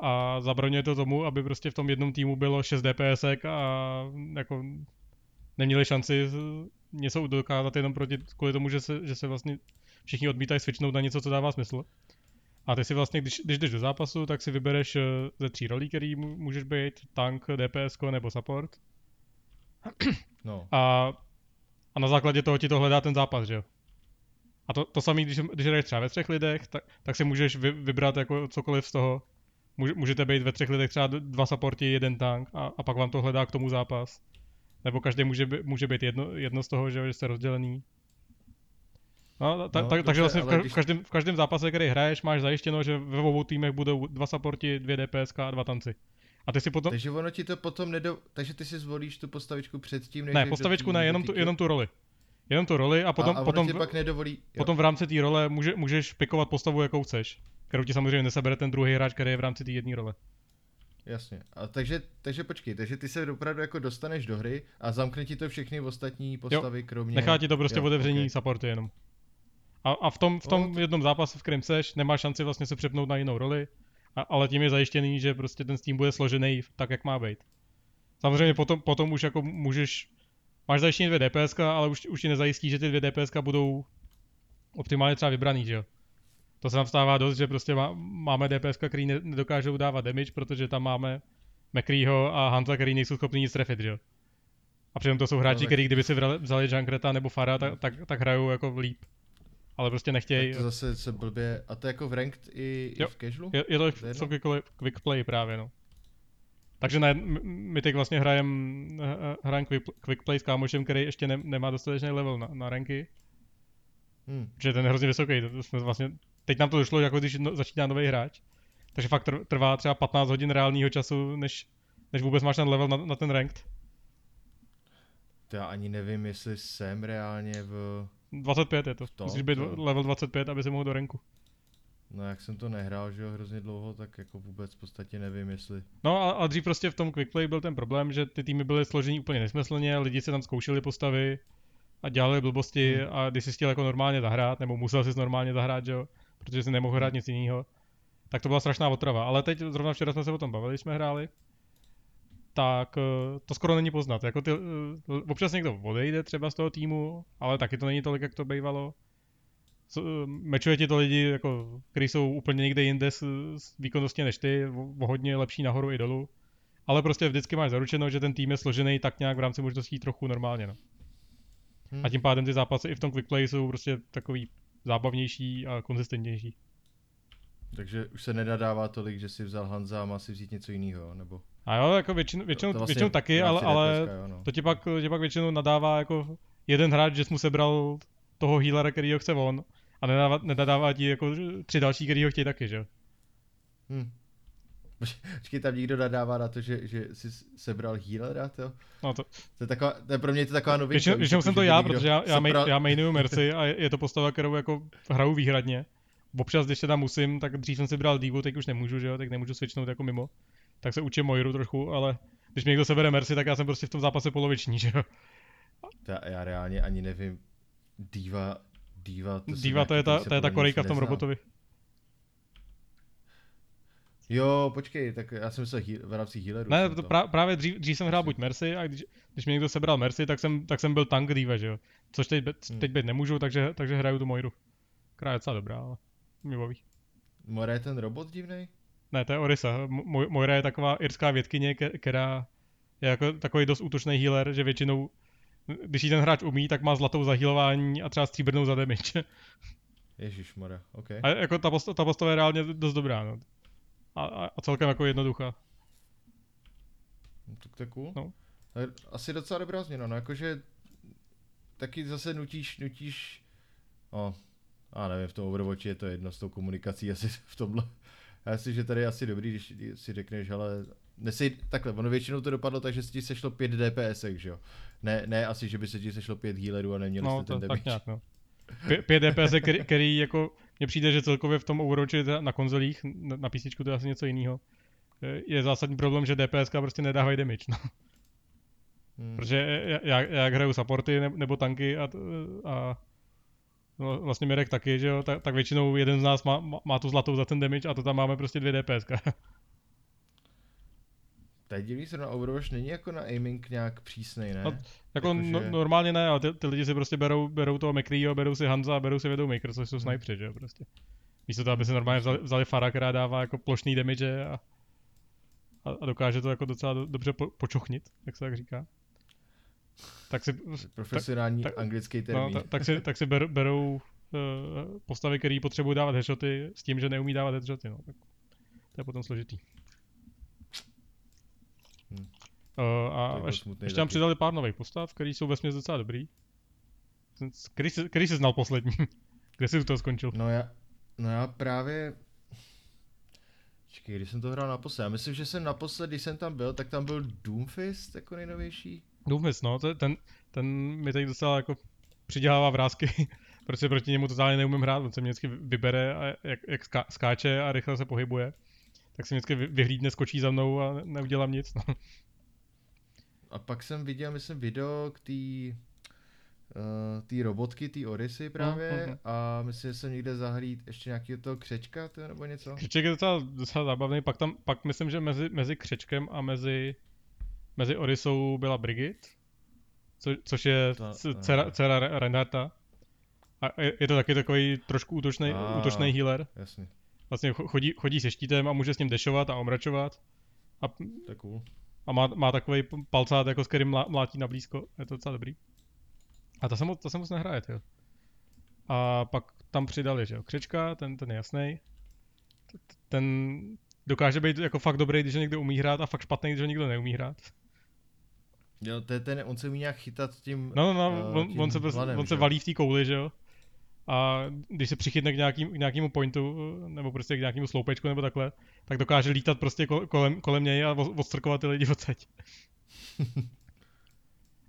a zabraňuje to tomu, aby prostě v tom jednom týmu bylo 6 DPSek a jako neměli šanci něco dokázat jenom proti, kvůli tomu, že se, že se vlastně všichni odmítají switchnout na něco, co dává smysl. A ty si vlastně, když, když jdeš do zápasu, tak si vybereš eh, ze tří rolí, který můžeš být, tank, DPS nebo support. No, A, a na základě toho ti to hledá ten zápas, že jo? A to, to samé, když, když hraješ třeba ve třech lidech, tak, tak si můžeš vy, vybrat jako cokoliv z toho. Může, můžete být ve třech lidech třeba dva supporti, jeden tank a, a pak vám to hledá k tomu zápas. Nebo každý může, může být jedno, jedno z toho, že, jste rozdělený. No, ta, No, ta, takže dobře, vlastně v, ka- když- v, každém, v každém zápase, který hraješ, máš zajištěno, že ve obou týmech budou dva supporti, dvě DPSK a dva tanci. A ty si potom... takže ono ti to potom nedo... Takže ty si zvolíš tu postavičku předtím, než Ne, postavičku ne, jenom tu, jenom tu roli. Jenom tu roli a potom, a, a potom, ti pak nedovolí... Jo. Potom v rámci té role může, můžeš pikovat postavu, jakou chceš. Kterou ti samozřejmě nesebere ten druhý hráč, který je v rámci té jedné role. Jasně. A takže, takže počkej, takže ty se opravdu jako dostaneš do hry a zamkne ti to všechny ostatní postavy, kromě... Nechá ti to prostě jo, otevření okay. supporty jenom. A, a v tom, v tom to- jednom zápase, v kterém seš, nemáš šanci vlastně se přepnout na jinou roli, a, ale tím je zajištěný, že prostě ten Steam bude složený tak, jak má být. Samozřejmě potom, potom už jako můžeš, máš zajištěný dvě DPS, ale už, už ti nezajistí, že ty dvě DPS budou optimálně třeba vybraný, že jo. To se nám stává dost, že prostě má, máme DPS, který ne, nedokážou dávat damage, protože tam máme McCreeho a Hanta, který nejsou schopni nic trefit, že jo. A přitom to jsou hráči, tak- kteří kdyby si vzali Junkreta nebo Fara, tak, tak, tak hrajou jako líp. ale prostě nechtějí. To zase se blbě, a to je jako v ranked i, i Jo. v casualu? Je, je to To tom jedno? quick, play- quick play právě, no. Takže ne, my teď vlastně hrajem, eh, hrajem quick, quick play s kámošem, který ještě ne, nemá dostatečný level na, na ranky, Hm. že ten je hrozně vysoký. To jsme vlastně, teď nám to došlo, jako když no, začíná nový hráč. Takže fakt tr- trvá třeba 15 hodin reálného času, než, než vůbec máš ten level na, na ten ranked. To já ani nevím, jestli jsem reálně v... 25 je to. To, Musíš být to. level 25, aby si mohl do ranku. No jak jsem to nehrál, že jo, hrozně dlouho, tak jako vůbec v podstatě nevím, jestli... No a, a dřív prostě v tom quickplay byl ten problém, že ty týmy byly složení úplně nesmyslně, lidi si tam zkoušeli postavy a dělali blbosti Hmm. a když jsi chtěl jako normálně zahrát, nebo musel si normálně zahrát, že jo, protože si nemohl hrát nic jiného, tak to byla strašná otrava. Ale teď zrovna včera jsme se o tom bavili, když jsme hráli, tak eh, to skoro není poznat. Jako ty, eh, občas někdo odejde třeba z toho týmu, ale taky to není tolik, jak to bývalo. Eh, Mečuje ti to lidi, jako, kteří jsou úplně někde jinde s, s výkonnostně než ty, o, o hodně lepší nahoru i dolů. Ale prostě vždycky máš zaručeno, že ten tým je složený tak nějak v rámci možností trochu normálně. No. Hm. A tím pádem ty zápasy i v tom quick play jsou prostě takový zábavnější a konzistentnější. Takže už se nedadává tolik, že si vzal Hanza a má si vzít něco jiného, nebo... A jo, jako většinou, většinou, To vlastně většinou taky, ale, ale jo, no. to ti, pak, ti pak většinou nadává jako jeden hráč, že jsi mu sebral toho healera, který ho chce on. A nedává, nedává ti jako tři další, který ho chtějí taky, že jo. Hm. Počkej, tam někdo nadává na to, že, že jsi sebral healera, to? No to, To je, taková, to je pro mě to taková novinka. většinou, většinou jsem to já, protože já, já, sebral- já mainuju Mercy a je je to postava, kterou jako hraju výhradně. Občas, když se tam musím, tak dřív jsem si bral Divu, teď už nemůžu, že jo, teď nemůžu switchnout jako mimo. Tak se učím Moiru trochu, ale když mi někdo sebere Mercy, tak já jsem prostě v tom zápase poloviční, že jo. Já, já reálně ani nevím. Diva, Diva, to, Diva to je ta, to je ta mě korejka v tom neznám. robotovi. Jo, počkej, tak já jsem myslel heal, v rámci healerů. Ne, to pra, právě dřív, dřív jsem hrál buď Mercy a když, když mi někdo sebral Mercy, tak jsem, tak jsem byl tank diva, že jo. Což teď, Hmm. teď být nemůžu, takže, takže hraju tu Moiru. Která je docela dobrá, ale mě baví. More je ten robot divný? Ne, to je Orisa. Mo- Moira je taková irská vědkyně, která je jako takový dost útočný healer, že většinou, když ji ten hráč umí, tak má zlatou za healování a třeba stříbrnou za damage. Ježíš Mora, OK. A jako ta, posta- ta postava je reálně dost dobrá, no. A, a, celkem jako jednoduchá. No, tak to je cool. No. Asi docela dobrá změna, no jakože taky zase nutíš, nutíš, no, a nevím, v tom Overwatchi je to jedno s tou komunikací asi v tomhle. Já si, že tady je asi dobrý, když si řekneš, ale nesej, takhle, ono většinou to dopadlo tak, že se ti sešlo 5 DPS, že jo. Ne, ne asi, že by se ti sešlo 5 healerů a neměli No, jste to, ten tak damage. nějak, no. Pě- 5 DPS, který, který jako, mně přijde, že celkově v tom Overwatchi na konzolích, na, PC to je asi něco jiného, je zásadní problém, že DPS prostě nedávají damage, no. Hmm. Protože já, já, hraju supporty ne- nebo tanky a, a no, vlastně Mirek taky, že jo, tak, tak většinou jeden z nás má, má, má tu zlatou za ten damage a to tam máme prostě dvě DPS. Je divný, zrovna Overwatch není jako na aiming nějak přísnej, ne? No, jako Jakože- no, normálně ne, ale ty, ty lidi si prostě berou, berou toho McCreeho, berou si Hanza a berou si Widowmaker, což jsou Hmm. snipři, že jo, prostě. Místo toho, aby si normálně vzali, vzali Fara, která dává jako plošný damage a, a, a dokáže to jako docela do, dobře po, počochnit, jak se tak říká. Tak si, Profesionální tak- anglický no, termín. tak, tak si, tak si ber, berou uh, postavy, které potřebují dávat headshoty s tím, že neumí dávat headshoty, no. Tak to je potom složitý. Hmm. Uh, a To je ještě, smutný ještě tam přidali pár nových postav, které jsou vesměs docela dobrý. Který jsi, který jsi znal poslední? Kde jsi u toho skončil? No já, no já právě... Počkej, když jsem to hrál naposled, já myslím, že jsem naposled, když jsem tam byl, tak tam byl Doomfist jako nejnovější. Doomfist, no, to, ten, ten mi teď docela jako přidělává vrázky, protože proti němu totálně neumím hrát, on se mě vždycky vybere a jak, jak ská, skáče a rychle se pohybuje. Tak se vždycky vy- vyhlídne, skočí za mnou a ne- neudělám nic. No. A pak jsem viděl, myslím, video k té uh, tý robotky, té Orisy právě mhm. a myslím, že jsem někde zahlíd ještě nějakého toho křečka to, nebo něco. Křeček je docela, docela zábavný, pak tam, pak myslím, že mezi, mezi Křečkem a mezi, mezi Orisou byla Brigit, co, což je dcera, dcera Re- Reinharta. A je, je to taky takový trošku útočný, Ah. útočný healer. Jasně, Vlastně cho- chodí, chodí se štítem a může s ním dešovat a omračovat. A, to je cool. A má, má takový palcát, jako s kterým mlá, mlátí na blízko. Je to docela dobrý. A to se moc, to se moc nehraje, jo. A pak tam přidali, že jo. Křečka, ten, ten je jasný. Ten dokáže být jako fakt dobrý, když někdo umí hrát a fakt špatný, když ho nikdo neumí hrát. Jo, to je ten, on se umí nějak chytat tím No, no, no, uh, on, tím on, se, prostě, on se valí v té kouli, že jo. A když se přichytne k, nějakým, k nějakému pointu, nebo prostě k nějakému sloupečku nebo takhle, tak dokáže lítat prostě ko- kolem, kolem něj a od- odstrkovat ty lidi odsaď.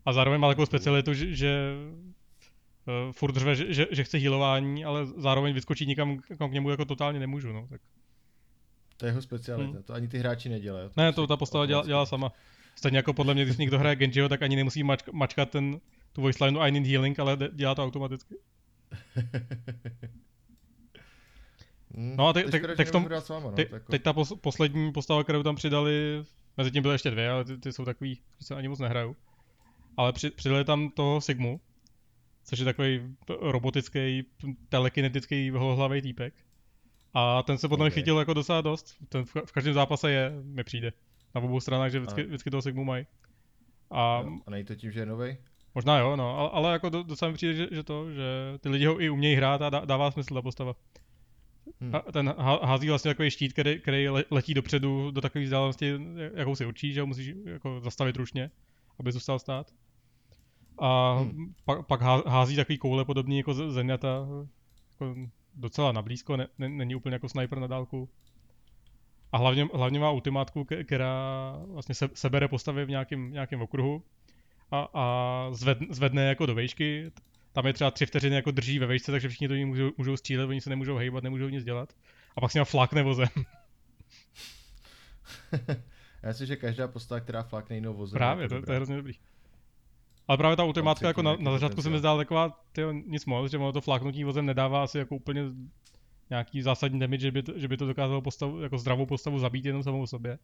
A zároveň má takovou specialitu, že, že uh, furt řve, že, že, že chce healování, ale zároveň vyskočí nikam, kam k němu jako totálně nemůžu, no. Tak. To je jeho specialita, Hmm. to ani ty hráči nedělají. Ne, to ta postava dělá, dělá sama. Stejně jako podle mě, když někdo hraje Genjiho, tak ani nemusí mač, mačkat ten, tu voice lineu I need healing, ale dělá to automaticky. Hmm, No a te- to je tak- škoda, že tak v tom- nemůžu hrát s váma, no, Te, jako- teď ta pos, poslední postava, kterou tam přidali, mezi tím byly ještě dvě, ale ty, ty jsou takový, že se ani moc nehrajou. Ale při, přidali tam toho Sigmu, což je takový robotický, telekinetický hlohlavý týpek. A ten se potom Ok. chytil jako docela dost. Ten v, v každém zápase je, mi přijde. Na obou stranách, že vždycky, vždycky toho Sigmu mají. A a není to tím, že je novej? Možná jo, no, ale, ale jako docela mi přijde, že, že to, že ty lidi ho i umějí hrát a dá, dává smysl ta postava. Hmm. A ten hází vlastně takový štít, který, který letí dopředu do takové vzdálenosti, jakou si určí, že ho musíš jako zastavit ručně, aby zůstal stát. A hmm. pak, pak hází takový koule podobný jako zeměta, jako docela nablízko, ne, ne, není úplně jako sniper na dálku. A hlavně, hlavně má ultimátku, která vlastně se, sebere postavy v nějakém, nějakém okruhu a, a zved, zvedne jako do vejšky. Tam je třeba tři vteřiny jako drží ve vejšce, takže všichni to ní můžou, můžou střílet, oni se nemůžou hejbat, nemůžou nic dělat. A pak s ním flakne vozem. Já myslím, že každá postava, která flakne jinou vozem. Právě, je to, jako to je hrozně dobrý. Ale právě ta ultimátka jako na, na začátku se mi zdála taková, tyjo, nic moc, že ono to fláknutí vozem nedává asi jako úplně nějaký zásadní damage, že by to, že by to dokázalo postavu, jako zdravou postavu zabít jenom samou sobě.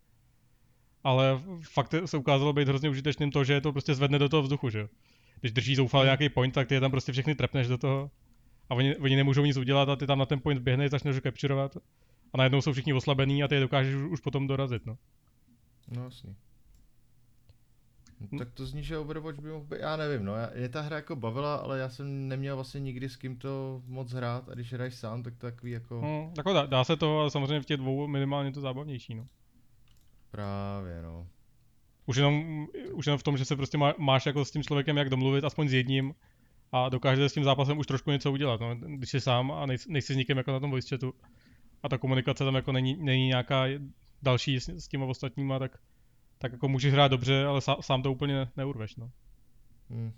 Ale fakt se ukázalo být hrozně užitečným to, že je to prostě zvedne do toho vzduchu, že. Když drží zoufal Hmm. nějaký point, tak ty je tam prostě všechny trepneš do toho. A oni, oni nemůžou nic udělat a ty tam na ten point běhneš, začneš ho capturovat. A najednou jsou všichni oslabený a ty je dokážeš už, už potom dorazit, no. No jasný. Hm. No, tak to zní, že Overwatch by mohl být, já nevím, no, mě ta hra jako bavila, ale já jsem neměl vlastně nikdy s kým to moc hrát a když hraješ sám, tak to takový jako Hmm, jako dá, dá, se to, ale samozřejmě v těch dvou minimálně to zábavnější, no. Právě, no. Už jenom, už jenom v tom, že se prostě má, máš jako s tím člověkem jak domluvit, aspoň s jedním, a dokážete s tím zápasem už trošku něco udělat, no. Když jsi sám a nejsi, nejsi s nikým jako na tom voice chatu a ta komunikace tam jako není, není nějaká další s, s těma ostatníma, tak, tak jako můžeš hrát dobře, ale sám, sám to úplně neurveš, no. Hmm.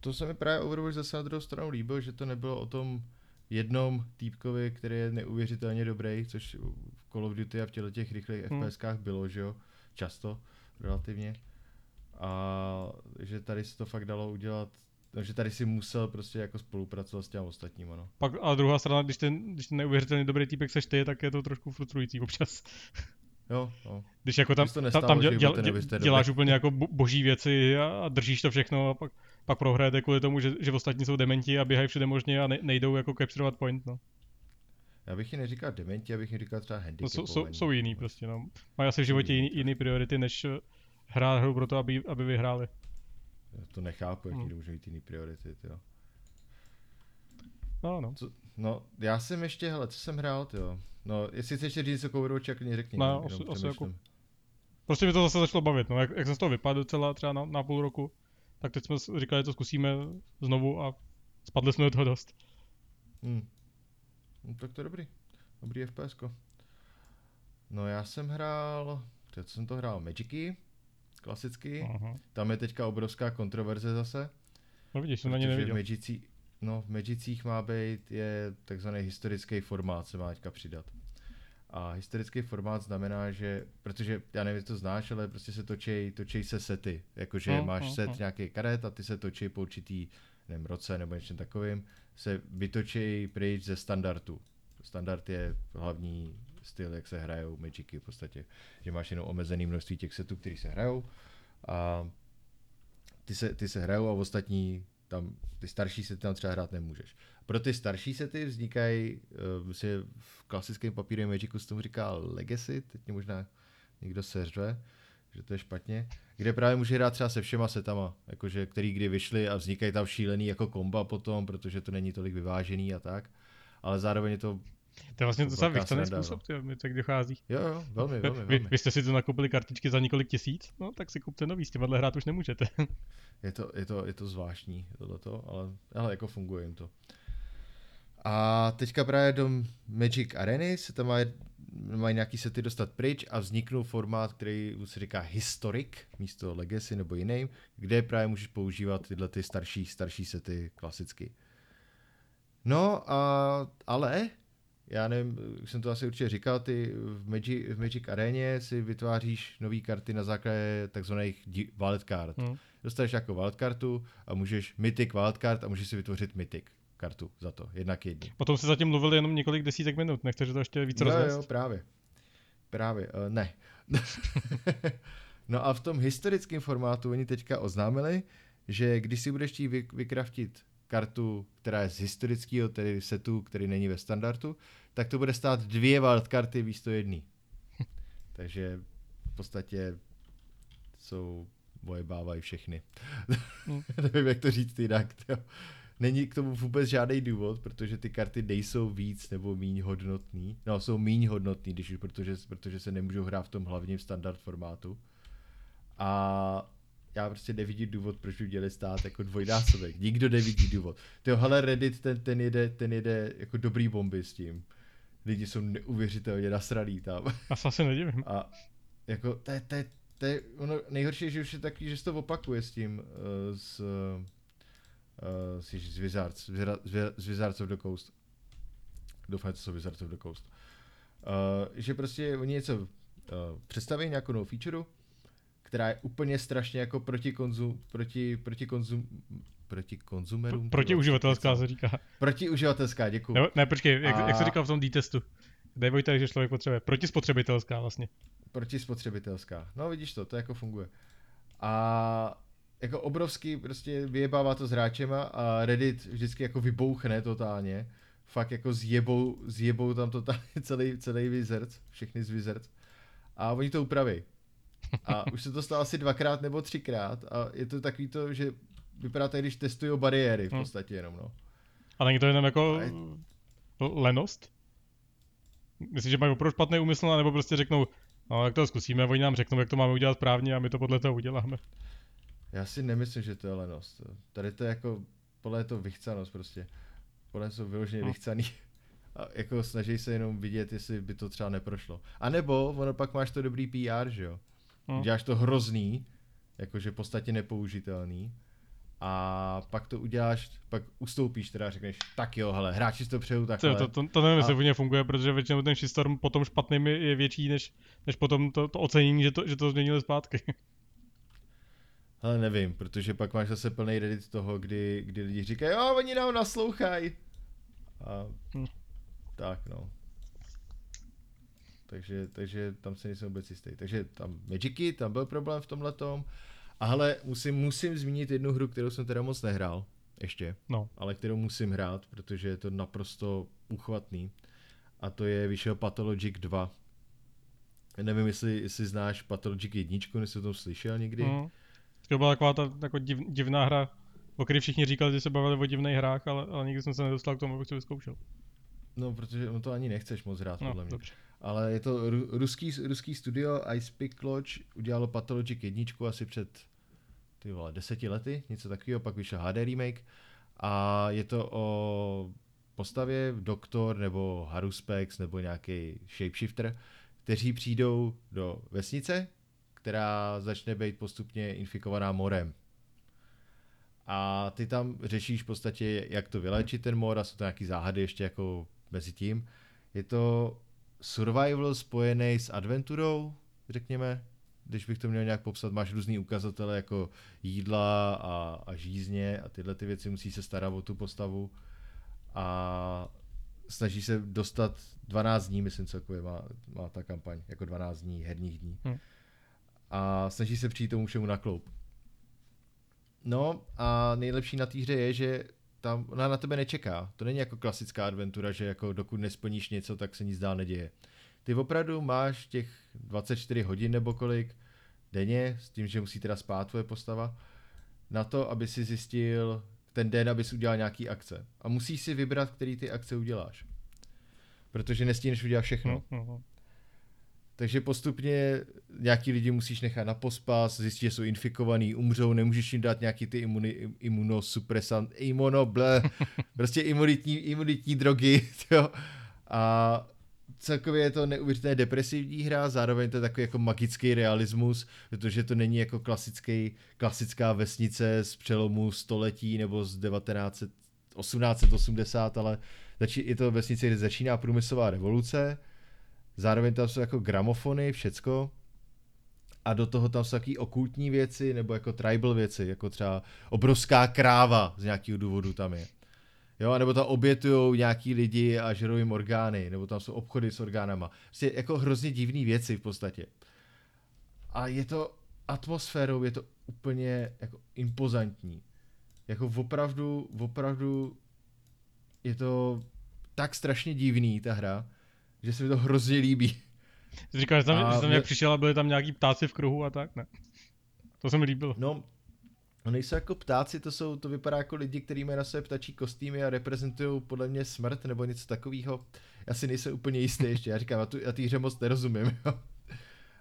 To se mi právě Overwatch zase na druhou stranu líbil, že to nebylo o tom jednom týpkovi, který je neuvěřitelně dobrý, což Call of Duty a v těchto těch rychlých Hmm. FPSkách bylo, že jo, často, relativně. A že tady se to fakt dalo udělat, že tady si musel prostě jako spolupracovat s těmi ostatníma, no. Pak, a druhá strana, když ten, když ten neuvěřitelně dobrý týpek seš ty, tak je to trošku frustrující občas. Jo, no. Když jako tam, Když to tam, nestalo, tam děl, děl, nebyste děláš úplně jako bo- boží věci a, a držíš to všechno a pak, pak prohrajete kvůli tomu, že, že ostatní jsou dementi a běhají všude možně a ne, nejdou jako capturovat point, no. Já bych ji neříkal dementi, já bych ji říkal třeba no handicapovaní. jsou, jsou, jsou jiný prostě, no. Mají asi v životě jiný, jiný priority, než eh, hrát hru pro to, aby, aby vyhráli. Já to nechápu, jaký Hmm. můžou mít jiný priority, jo. No, no. Co, no, já jsem ještě, hele, co jsem hrál, jo. No, jestli chceš ještě říct něco k Overwatchi, jak mě řekni. No, no, asi- jenom asi přemýšlím. Prostě mi to zase začalo bavit, no. Jak, jak jsem z toho vypadl docela třeba na, na půl roku, tak teď jsme říkali, že to zkusíme znovu a spadli jsme do toho dost. Hmm. No, tak to je dobrý. Dobrý FPSko. No já jsem hrál, teď jsem to hrál Magicy, klasicky. Aha. Tam je teďka obrovská kontroverze zase. No vidíš, jsem na ně protože v neviděl. Magici, no v Magicích má být, je takzvaný historický formát, se má teďka přidat. A historický formát znamená, že, protože já nevím, jestli to znáš, ale prostě se točí, točí se sety. Jakože Hmm, máš hmm, set hmm. nějaký karet a ty se točí po určitý, nevím, roce nebo něčem takovým, se vytočí pryč ze standardu. Standard je hlavní styl, jak se hrajou Magicy v podstatě. Že máš jenom omezený množství těch setů, který se hrajou. A ty se, ty se hrajou a ostatní tam, ty starší sety tam třeba hrát nemůžeš. Pro ty starší sety vznikají, uh, si v klasickém papírovém Magicu se tomu říká Legacy, teď mě možná někdo seřve, že to je špatně, kde právě může hrát třeba se všema setama, jakože, který kdy vyšly a vznikají tam šílený jako komba potom, protože to není tolik vyvážený a tak, ale zároveň je to To je vlastně To docela vychcený no. způsob, tyjo, mi tak dochází. Jo, jo, velmi, velmi, Vy, velmi. vy, jste si tu nakoupili kartičky za několik tisíc? No, tak si kupte nový, s těma hrát už nemůžete. Je to, je to, je to zvláštní tohleto, ale, ale jako funguje jim to. A teďka právě do Magic Areny se tam mají, mají nějaký sety dostat pryč a vzniknul formát, který se říká Historic místo Legacy nebo jiný, kde právě můžeš používat tyhle ty starší, starší sety klasicky. No a ale já nevím, už jsem to asi určitě říkal, ty v Magic, v Magic Aréně si vytváříš nové karty na základě takzvaných wildcard. Hmm. Dostaneš jako wildcardu a můžeš mythic wildcard a můžeš si vytvořit mythic kartu za to, jednak jedný. O tom se zatím mluvili jenom několik desítek minut, nechceš to ještě víc jo, rozvést? jo, právě. Právě, uh, ne. no a v tom historickém formátu oni teďka oznámili, že když si budeš chtít vy, vykraftit kartu, která je z historického, tedy setu, který není ve standardu, tak to bude stát dvě wildkarty místo jedný. Takže v podstatě jsou bávají všechny. Hmm. Nevím, jak to říct jinak. Jo. Není k tomu vůbec žádný důvod, protože ty karty nejsou víc nebo míň hodnotný. No, jsou míň hodnotný, když už, protože, protože se nemůžou hrát v tom hlavním standard formátu. A já prostě nevidím důvod, proč by měli stát jako dvojnásobek. Nikdo nevidí důvod. Tyjo, hele, Reddit, ten, ten, jede, ten jede jako dobrý bomby s tím. Lidi jsou neuvěřitelně nasraný tam. Já se asi nedivím. A jako, to je, to je, to je, ono, nejhorší je, že už je takový, že se to opakuje s tím, uh, s, uh, ježiš, s Wizards, s Wizard- s Wi- s Wizards of the Coast. Doufám, že to jsou Wizards of the Coast. Uh, že prostě oni něco uh, představí, nějakou novou featureu, která je úplně strašně jako proti konzum, proti, proti konzum, proti konzumerům. Proti uživatelská se říká. Proti uživatelská, děkuji. Ne, ne počkej, jak, jak A- se říkal v tom D-testu? Dej Vojta, že člověk potřebuje. Protispotřebitelská vlastně. Protispotřebitelská. No vidíš to, to jako funguje. A jako obrovský prostě vyjebává to s hráčema a Reddit vždycky jako vybouchne totálně. Fakt jako zjebou, zjebou tam totálně celý, celý Wizards, všechny z Wizards. A oni to upraví. A už se to stalo asi dvakrát nebo třikrát a je to takový to, že vypadá to, když testují bariéry v Hmm. podstatě jenom, no. A není to jenom jako je- lenost? Myslíš, že mají opravdu špatný úmysl, nebo prostě řeknou, no jak to zkusíme, oni nám řeknou, jak to máme udělat správně a my to podle toho uděláme. Já si nemyslím, že to je lenost. Tady to je jako, podle je to vychcanost prostě. Podle jsou vyloženě No. vychcaný. A jako snaží se jenom vidět, jestli by to třeba neprošlo. A nebo, ono pak máš to dobrý PR, že jo. No. Děláš to hrozný, jakože v podstatě nepoužitelný. A pak to uděláš, pak ustoupíš teda řekneš, tak jo, hele, hráči si to přeju To, takhle. to, to, to nevím, jestli A- úplně funguje, protože většinou ten shitstorm potom špatným je, je větší, než, než potom to, to ocenění, že to, že to změnili zpátky. Ale nevím, protože pak máš zase plný reddit toho, kdy, kdy lidi říkají, jo, oni nám naslouchají. A Hm. tak no. Takže, takže tam se nejsem vůbec jistý. Takže tam Magicy, tam byl problém v tomhle tom. A hele, musím, musím zmínit jednu hru, kterou jsem teda moc nehrál. Ještě. No. Ale kterou musím hrát, protože je to naprosto uchvatný. A to je, vyšel Pathologic 2. Nevím, jestli, jestli znáš Pathologic 1, jestli o tom slyšel někdy. Mm. To byla taková ta jako div, divná hra, o které všichni říkali, že se bavili o divných hrách, ale, ale nikdy jsem se nedostal k tomu, abych to vyzkoušel. No, protože on to ani nechceš moc hrát, No, podle mě. dobře. Ale je to ru, ruský, ruský studio Ice Pick Lodge udělalo Pathologic 1 asi před ty vole, deseti lety, něco takového, pak vyšel HD remake a je to o postavě doktor nebo Haruspex nebo nějaký shapeshifter, kteří přijdou do vesnice, která začne být postupně infikovaná morem. A ty tam řešíš v podstatě, jak to vyléčit ten mor a jsou to nějaký záhady ještě jako mezi tím. Je to survival spojený s adventurou, řekněme, když bych to měl nějak popsat, máš různý ukazatele jako jídla a, a žízně a tyhle ty věci musí se starat o tu postavu a snaží se dostat 12 dní, myslím celkově má, má ta kampaň, jako 12 dní, herních dní. Hm. A snaží se přijít tomu všemu na kloup. No a nejlepší na té hře je, že tam ona na tebe nečeká. To není jako klasická adventura, že jako dokud nesplníš něco, tak se nic dál neděje. Ty opravdu máš těch 24 hodin nebo kolik, denně, s tím, že musí teda spát tvoje postava, na to, aby si zjistil ten den, aby si udělal nějaký akce. A musíš si vybrat, který ty akce uděláš. Protože nestíneš udělat všechno. Mm-hmm. Takže postupně nějaký lidi musíš nechat na pospas, zjistit, že jsou infikovaný, umřou, nemůžeš jim dát nějaký ty imuni, imunosupresant, imuno, ble, prostě imunitní, imunitní drogy, jo. A celkově je to neuvěřitelně depresivní hra, zároveň to je takový jako magický realismus, protože to není jako klasický, klasická vesnice z přelomu století nebo z 1900, 1880, ale je to vesnice, kde začíná průmyslová revoluce, zároveň tam jsou jako gramofony, všecko, a do toho tam jsou taky okultní věci, nebo jako tribal věci, jako třeba obrovská kráva z nějakého důvodu tam je. Jo, nebo tam obětujou nějaký lidi a žerou jim orgány, nebo tam jsou obchody s orgánama. Prostě jako hrozně divné věci v podstatě. A je to atmosférou, je to úplně jako impozantní. Jako opravdu, opravdu je to tak strašně divný ta hra, že se mi to hrozně líbí. Jsi říkal, že tam, A že tam mě- jak přišel a byli tam nějaký ptáci v kruhu a tak, ne? To se mi líbilo. No, no nejsou jako ptáci, to jsou, to vypadá jako lidi, kteří mají na sebe ptačí kostýmy a reprezentují podle mě smrt nebo něco takového. Já si nejsem úplně jistý ještě, já říkám, já, tu, já té hře moc nerozumím, jo.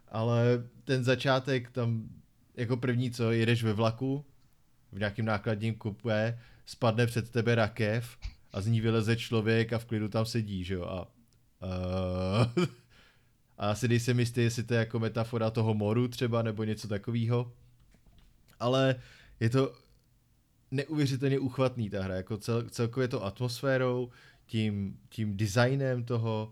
Ale ten začátek tam, jako první co, jedeš ve vlaku, v nějakém nákladním kupé, spadne před tebe rakev a z ní vyleze člověk a v klidu tam sedí, že jo, a uh, a asi nejsem jistý, jestli to je jako metafora toho moru třeba, nebo něco takového. Ale je to neuvěřitelně uchvatný ta hra, jako cel, celkově to atmosférou, tím, tím designem toho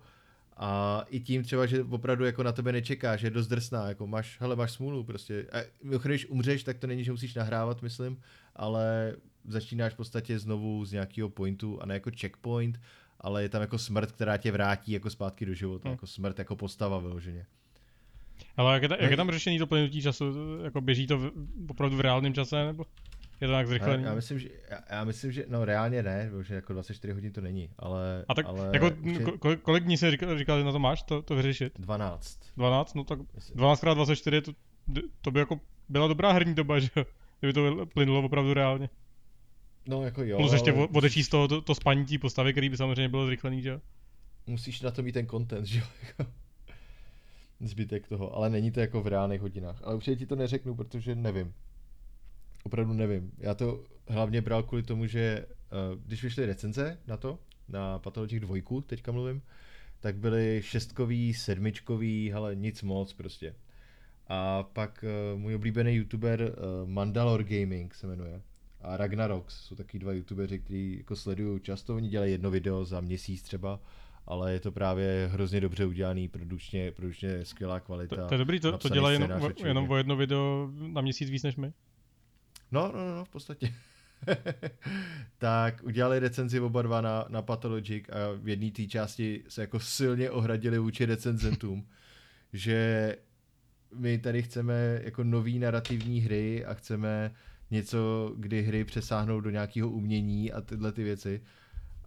a i tím třeba, že opravdu jako na tebe nečeká, že je dost drsná, jako máš, hele, máš smůlu prostě. A když umřeš, tak to není, že musíš nahrávat, myslím, ale začínáš v podstatě znovu z nějakého pointu a ne jako checkpoint, ale je tam jako smrt, která tě vrátí jako zpátky do života, Hmm. jako smrt jako postava vyloženě. Ale jak je, ta, jak je tam řešení to plynutí času? Jako běží to v, opravdu v reálném čase, nebo je to nějak Já, zrychlený? já, myslím, že, já, já myslím, že no reálně ne, protože jako 24 hodin to není, ale, a tak ale jako, ko- kolik, dní jsi říkal, říkal, že na to máš, to, to vyřešit? 12. 12? No tak Jestli- 12 x 24, to, to by jako byla dobrá herní doba, že jo? Kdyby to plynulo opravdu reálně. No jako jo, Plus ještě ale odečíst to, to, to spaní té postavy, který by samozřejmě bylo zrychlený, že jo? musíš na to mít ten content, že jo? jako Zbytek toho, ale není to jako v reálných hodinách. Ale určitě ti to neřeknu, protože nevím. Opravdu nevím. Já to hlavně bral kvůli tomu, že uh, když vyšly recenze na to, na Pathologic 2, teďka mluvím, tak byly šestkový, sedmičkový, ale nic moc prostě. A pak uh, můj oblíbený youtuber uh, Mandalor Gaming se jmenuje a Ragnarox jsou taky dva youtubeři, kteří jako sledují často, oni dělají jedno video za měsíc třeba, ale je to právě hrozně dobře udělaný, produkčně, produkčně skvělá kvalita. To, to je dobrý, to, to dělá jenom, o- jenom o jedno video na měsíc víc než my. No, no, no, no, v podstatě. tak udělali recenzi oba dva na, na Pathologic a v jedné té části se jako silně ohradili vůči recenzentům, že my tady chceme jako nový narrativní hry a chceme něco, kdy hry přesáhnou do nějakého umění a tyhle ty věci.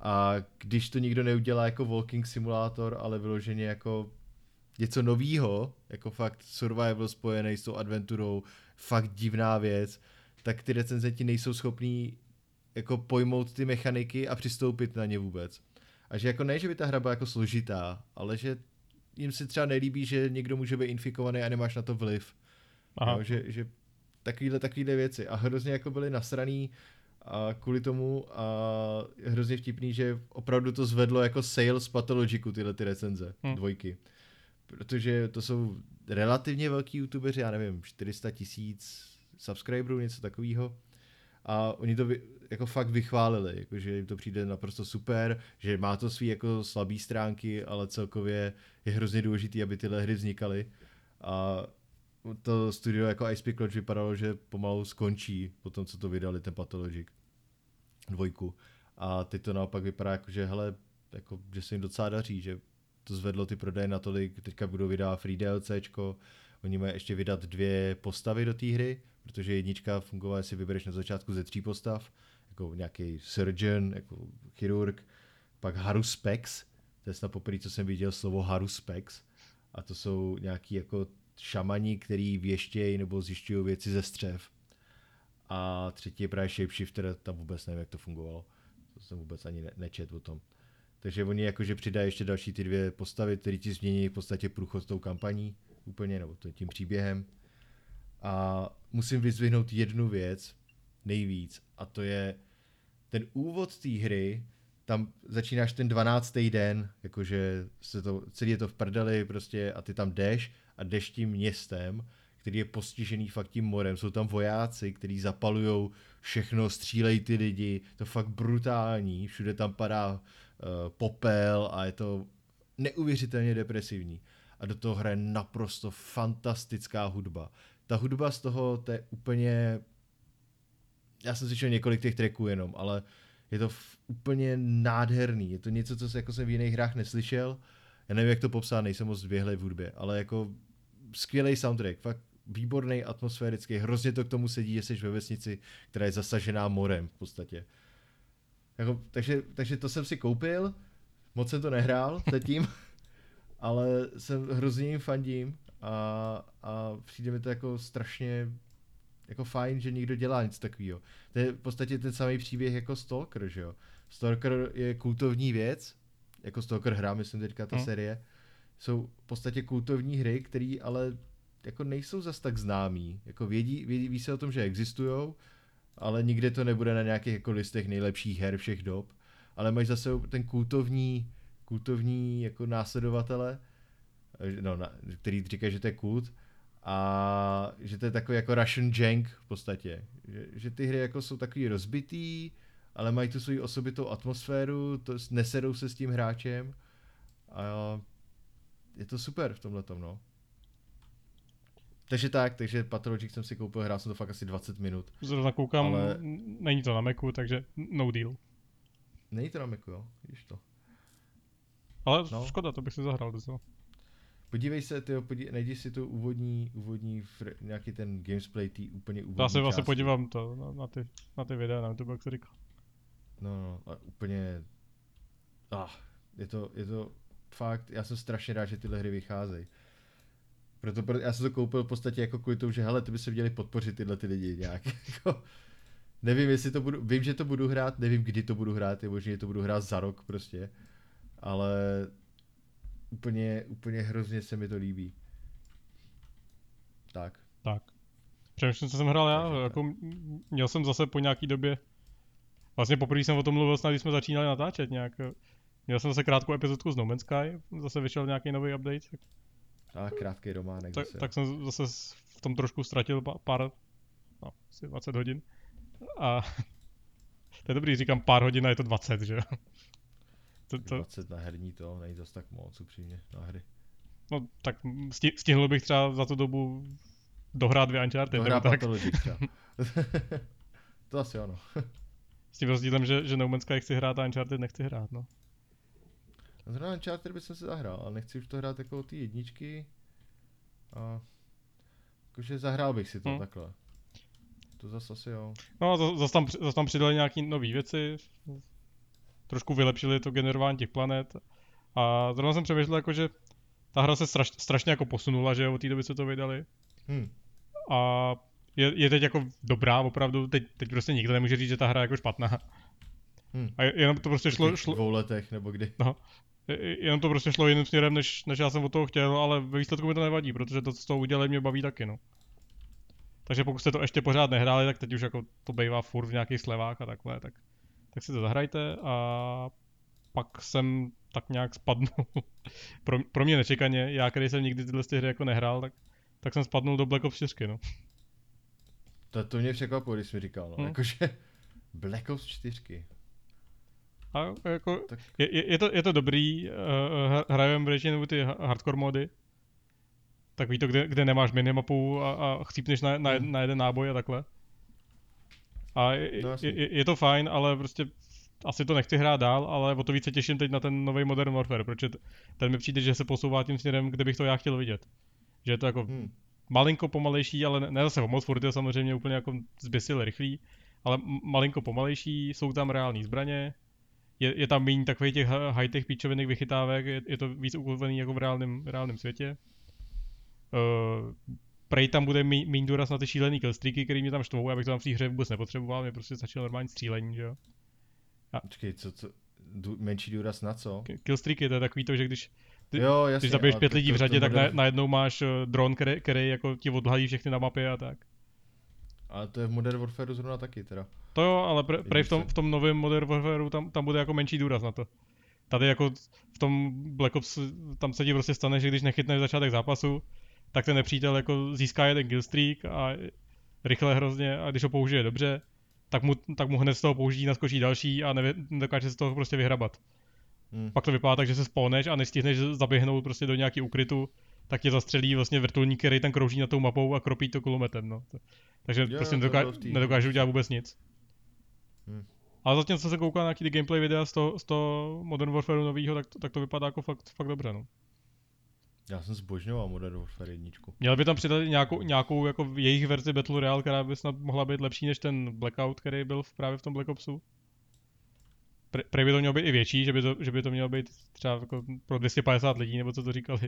A když to nikdo neudělá jako walking simulator, ale vyloženě jako něco novýho, jako fakt survival spojený s tou adventurou, fakt divná věc, tak ty recenzenti nejsou schopní jako pojmout ty mechaniky a přistoupit na ně vůbec. A že jako ne, že by ta hra byla jako složitá, ale že jim se třeba nelíbí, že někdo může být infikovaný a nemáš na to vliv. Aha. Jo, že, že takovýhle, takovýhle věci. A hrozně jako byli nasraný a kvůli tomu a hrozně vtipný, že opravdu to zvedlo jako sales Pathologicu tyhle ty recenze, Hmm. dvojky. Protože to jsou relativně velký youtubeři, já nevím, 400 tisíc subscriberů, něco takového. A oni to vy, jako fakt vychválili, jako že jim to přijde naprosto super, že má to svý jako slabý stránky, ale celkově je hrozně důležitý, aby tyhle hry vznikaly. A to studio jako Ice Pick Lodge vypadalo, že pomalu skončí po tom, co to vydali, ten Pathologic dvojku. A teď to naopak vypadá jako, že hele, jako, že se jim docela daří, že to zvedlo ty prodeje natolik, teďka budou vydávat free DLCčko, oni mají ještě vydat dvě postavy do té hry, protože jednička fungovala, jestli vybereš na začátku ze tří postav, jako nějaký surgeon, jako chirurg, pak Haruspex, to je snad poprvé, co jsem viděl slovo Haruspex, a to jsou nějaký jako šamani, který věštějí nebo zjišťují věci ze střev. A třetí je právě Shapeshifter, tam vůbec nevím, jak to fungovalo. To jsem vůbec ani ne- nečet o tom. Takže oni jakože přidají ještě další ty dvě postavy, které ti změní v podstatě průchod tou kampaní úplně, nebo tím příběhem. A musím vyzvihnout jednu věc nejvíc, a to je ten úvod té hry, tam začínáš ten 12. den, jakože se to, celý je to v prdeli prostě a ty tam jdeš a jdeš tím městem, který je postižený fakt tím morem. Jsou tam vojáci, kteří zapalujou všechno, střílejí ty lidi, to fakt brutální, všude tam padá uh, popel a je to neuvěřitelně depresivní. A do toho hraje naprosto fantastická hudba. Ta hudba z toho, to je úplně... Já jsem slyšel několik těch tracků jenom, ale je to f- úplně nádherný. Je to něco, co jsem, jako jsem v jiných hrách neslyšel. Já nevím, jak to popsat, nejsem moc zběhlej v hudbě, ale jako skvělý soundtrack, fakt výborný, atmosférický, hrozně to k tomu sedí, že jsi ve vesnici, která je zasažená morem v podstatě. Jako, takže, takže to jsem si koupil, moc jsem to nehrál zatím, ale jsem hrozně jim fandím a, a přijde mi to jako strašně jako fajn, že někdo dělá něco takového. To je v podstatě ten samý příběh jako Stalker, že jo. Stalker je kultovní věc, jako Stalker hra, myslím teďka ta Hmm. série, jsou v podstatě kultovní hry, které ale jako nejsou zas tak známý. Jako vědí, vědí, ví se o tom, že existují, ale nikde to nebude na nějakých jako listech nejlepších her všech dob. Ale máš zase ten kultovní, kultovní jako následovatele, eh, no, na, který říká, že to je kult, a že to je takový jako Russian Jank v podstatě. Že, že ty hry jako jsou takový rozbitý, ale mají tu svoji osobitou atmosféru, to, nesedou se s tím hráčem a je to super v tomhle no. Takže tak, takže Pathologic jsem si koupil, hrál jsem to fakt asi 20 minut. Zrovna koukám, Ale- není to na Macu, takže no deal. Není to na Macu, jo? Víš to. Ale No. škoda, to bych si zahrál docela. Podívej se, tyjo, podí, najdi si tu úvodní, úvodní, fr, nějaký ten gamesplay, tý úplně úvodní Já se vlastně podívám to, na, na, ty, na ty videa na YouTube, jak se říká. No, no, a úplně, ah, je to, je to fakt, já jsem strašně rád, že tyhle hry vycházejí. Proto, proto já jsem to koupil v podstatě jako kvůli tomu, že hele, ty by se měli podpořit tyhle ty lidi nějak. jako, nevím, jestli to budu, vím, že to budu hrát, nevím, kdy to budu hrát, je možné, že to budu hrát za rok prostě, ale úplně, úplně hrozně se mi to líbí. Tak. Tak. Přemýšlím, co jsem hrál já, Takže tak. jako měl jsem zase po nějaký době, vlastně poprvé jsem o tom mluvil snad, když jsme začínali natáčet nějak, měl jsem zase krátkou epizodku z No Man's Sky, zase vyšel nějaký nový update, tak, A krátký románek tak, zase. tak jsem zase v tom trošku ztratil pár, no, asi 20 hodin. A to je dobrý, říkám pár hodin a je to 20, že jo. To, to, 20 na herní to, není zase tak moc upřímně na hry. no, tak sti, stihl bych třeba za tu dobu dohrát dvě Uncharted, hrá tak, to asi ano. s tím rozdílem, že, že No Man's Sky chci hrát a Uncharted nechci hrát, no. Zrovna Uncharted bych se zahrál, ale nechci už to hrát jako ty jedničky. A jakože zahrál bych si to Hmm. takhle. To zase asi jo. No a za- zase tam, zas tam přidali nějaký nové věci, trošku vylepšili to generování těch planet a zrovna jsem přemýšlel jako, že ta hra se straš, strašně jako posunula, že od té doby se to vydali Hm. a je, je teď jako dobrá opravdu, teď, teď prostě nikdo nemůže říct, že ta hra je jako špatná. Hm. A je- jenom to prostě V šlo, šlo dvou letech nebo kdy. je- jenom to prostě šlo jiným směrem, než, než já jsem od toho chtěl, ale ve výsledku mi to nevadí, protože to, co z toho udělali, mě baví taky, no. Takže pokud jste to ještě pořád nehráli, tak teď už jako to bývá furt v nějakých slevách a takhle, tak, tak si to zahrajte a pak jsem tak nějak spadnul, pro, pro mě nečekaně, já který jsem nikdy tyhle ty hry jako nehrál, tak, tak jsem spadnul do Black Ops 4, no. To, to mě překvapilo, když jsi mi říkal, no. Hm. Jakože Black Ops 4. A jako, Tak je, je, to, je to dobrý, uh, hrajeme většinou ty ha- hardcore mody, takový to, kde, kde nemáš minimapu a, a chcípneš na, na, Hmm. na jeden náboj a takhle. A je, No je, je, je to fajn, ale prostě asi to nechci hrát dál, ale o to více těším teď na ten nový Modern Warfare, protože ten mi přijde, že se posouvá tím směrem, kde bych to já chtěl vidět. Že je to jako hm. malinko pomalejší, ale ne, ne zase o moc, furt je samozřejmě úplně jako zběsile rychlý, ale malinko pomalejší, jsou tam reální zbraně, je, je tam méně takových těch high-tech píčovinek vychytávek, je, je to víc ukotvený jako v reálném, reálném světě. Uh, prej tam bude méně důraz na ty šílený killstreaky, který mě tam štvou, abych to tam v té hře vůbec nepotřeboval, mě prostě stačilo normální střílení, že jo. Počkej, co, co, dů, menší důraz na co? Killstreaky, to je takový to, že když ty, jo, jasně, když zabiješ pět to- lidí v to- řadě, to tak modern- na, najednou máš uh, dron, který, který jako ti odhalí všechny na mapě a tak. Ale to je v Modern Warfare zrovna taky teda. To jo, ale pre, prej v tom, v tom novém Modern Warfareu tam, tam bude jako menší důraz na to. Tady jako v tom Black Ops, tam se ti prostě stane, že když nechytneš začátek zápasu, tak ten nepřítel jako získá jeden killstreak a rychle hrozně a když ho použije dobře, tak mu, tak mu hned z toho použití naskočí další a nevě, nedokáže se z toho prostě vyhrabat. Hm. Pak to vypadá tak, že se spawneš a nestihneš zaběhnout prostě do nějaký ukrytu, tak tě zastřelí vlastně vrtulník, který tam krouží na tou mapou a kropí to kulometem, no. Takže Jo, prostě to nedoká- bylo v té- nedokáže udělat vůbec nic. Hm. Ale zatím, co se koukal na nějaký ty gameplay videa z toho, z toho Modern Warfareu novýho, tak, to- tak to vypadá jako fakt, fakt dobře, no. Já jsem zbožňoval Modern Warfare jedničku. Měli by tam přidat nějakou, nějakou jako jejich verzi Battle Royale, která by snad mohla být lepší než ten Blackout, který byl v, právě v tom Black Opsu. Pre, prej by to mělo být i větší, že by to, že by to mělo být třeba jako pro 250 lidí, nebo co to říkali.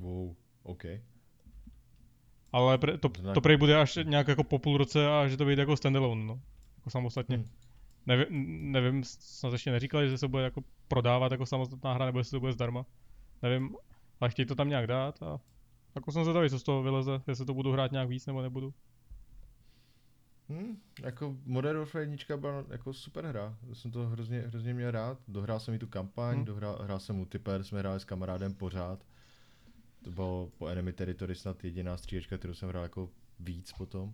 Wow, OK. Ale pre, to, to prej bude až nějak jako po půl roce a že to vyjde jako standalone, no. Jako samostatně. Hm. Nevím, nevím, snad ještě neříkali, že se bude jako prodávat jako samostatná hra, nebo jestli to bude zdarma. Nevím, ale chtějí to tam nějak dát a jako jsem zvědavý, co z toho vyleze, jestli to budu hrát nějak víc nebo nebudu. Hm, jako Modern Warfare 1 byla jako super hra. Já jsem to hrozně, hrozně měl rád. Dohrál jsem i tu kampaň, Hm. hm. dohrál hrál jsem multiplayer, jsme hráli s kamarádem pořád. To bylo po Enemy Territory snad jediná střílečka, kterou jsem hrál jako víc potom.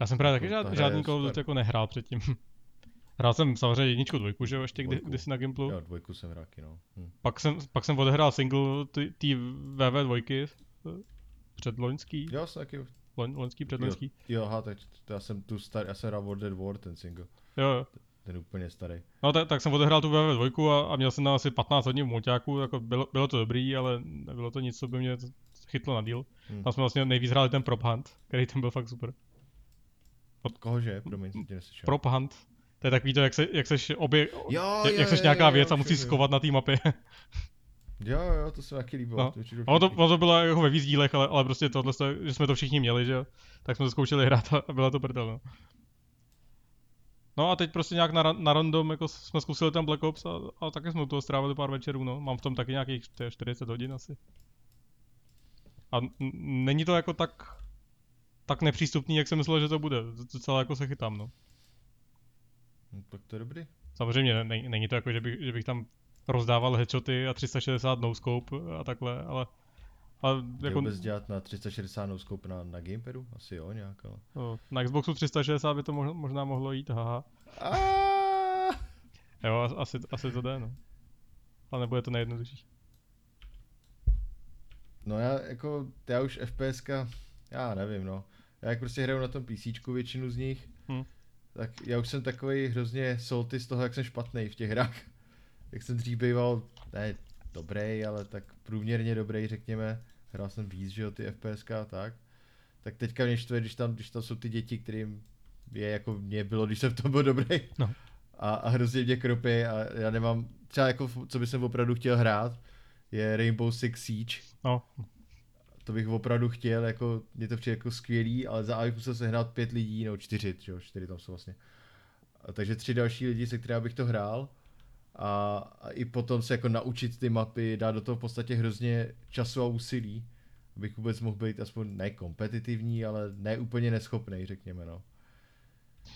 Já jsem právě Jako taky ta žád, žádný Call of Duty super. jako nehrál předtím. Hrál jsem samozřejmě jedničku, dvojku, že jo, ještě kdy, kdysi na Gimplu. Jo, dvojku jsem hrál, no. Hm. Pak jsem, pak jsem odehrál single té VV2, předloňský, Jo, jsem taky, loň, loňský, předloňský. jo, aha, tak já jsem tu star, já jsem hrál World at War, ten single. Jo, jo. Ten úplně starý. No tak, tak jsem odehrál tu VV2 a, a měl jsem na asi 15 hodin v mulťáku, jako bylo, bylo to dobrý, ale nebylo to nic, co by mě chytlo na díl. Hm. Tam jsme vlastně nejvíc hráli ten Prop Hunt, který tam byl fakt super. Kohože, promiň, jsem tě neslyšel. Prop Hunt, to je takový to, jak, se, jak seš obě, Jo, jak, jo, jak seš jo, nějaká jo, věc a už musíš skovat na té mapě. Jo, jo, to se mi taky líbilo. No. to určitě ono, to, ono to bylo jako ve víc dílech, ale, ale prostě tohle, že jsme to všichni měli, že jo, tak jsme to zkoušeli hrát a byla to prdel, no. No a teď prostě nějak na, na random jako jsme zkusili ten Black Ops a, a taky jsme u toho strávili pár večerů, no. Mám v tom taky nějakých to je 40 hodin asi. A n- není to jako tak, tak nepřístupný, jak jsem myslel, že to bude. Docela jako se chytám, no. No, tak to je dobrý. Samozřejmě ne, není to jako, že bych, že bych tam rozdával headshoty a 360 no scope a takhle, ale, ale Jako... vůbec dělat na 360 no scope na, na gamepadu? Asi jo, nějak, ale... no, na Xboxu 360 by to možná, možná mohlo jít, haha. Aaaa! Jo, as- asi, asi to jde, no. Ale nebude to nejjednodušší. No já jako, já už FPSka, já nevím no. Já jak prostě hraju na tom PC většinu z nich, Hm. tak já už jsem takový hrozně salty z toho, jak jsem špatný v těch hrách. Jak jsem dřív býval, ne dobrý, ale tak průměrně dobrý, řekněme. Hrál jsem víc, že jo, ty FPSK a tak. Tak teďka mě štve, když tam, když tam jsou ty děti, kterým je jako mě bylo, když jsem v tom byl dobrý. No. A, a hrozně mě kropí a já nemám, třeba jako, co bych jsem opravdu chtěl hrát, je Rainbow Six Siege. No, To bych opravdu chtěl, jako, mě to přijde jako skvělý, ale za Avi musel sehnat pět lidí, no čtyři, jo, čtyři tam jsou vlastně. A takže tři další lidi, se kterými bych to hrál. A, a i potom se jako naučit ty mapy, dát do toho v podstatě hrozně času a úsilí, abych vůbec mohl být aspoň ne kompetitivní, ale ne úplně neschopný, řekněme, no.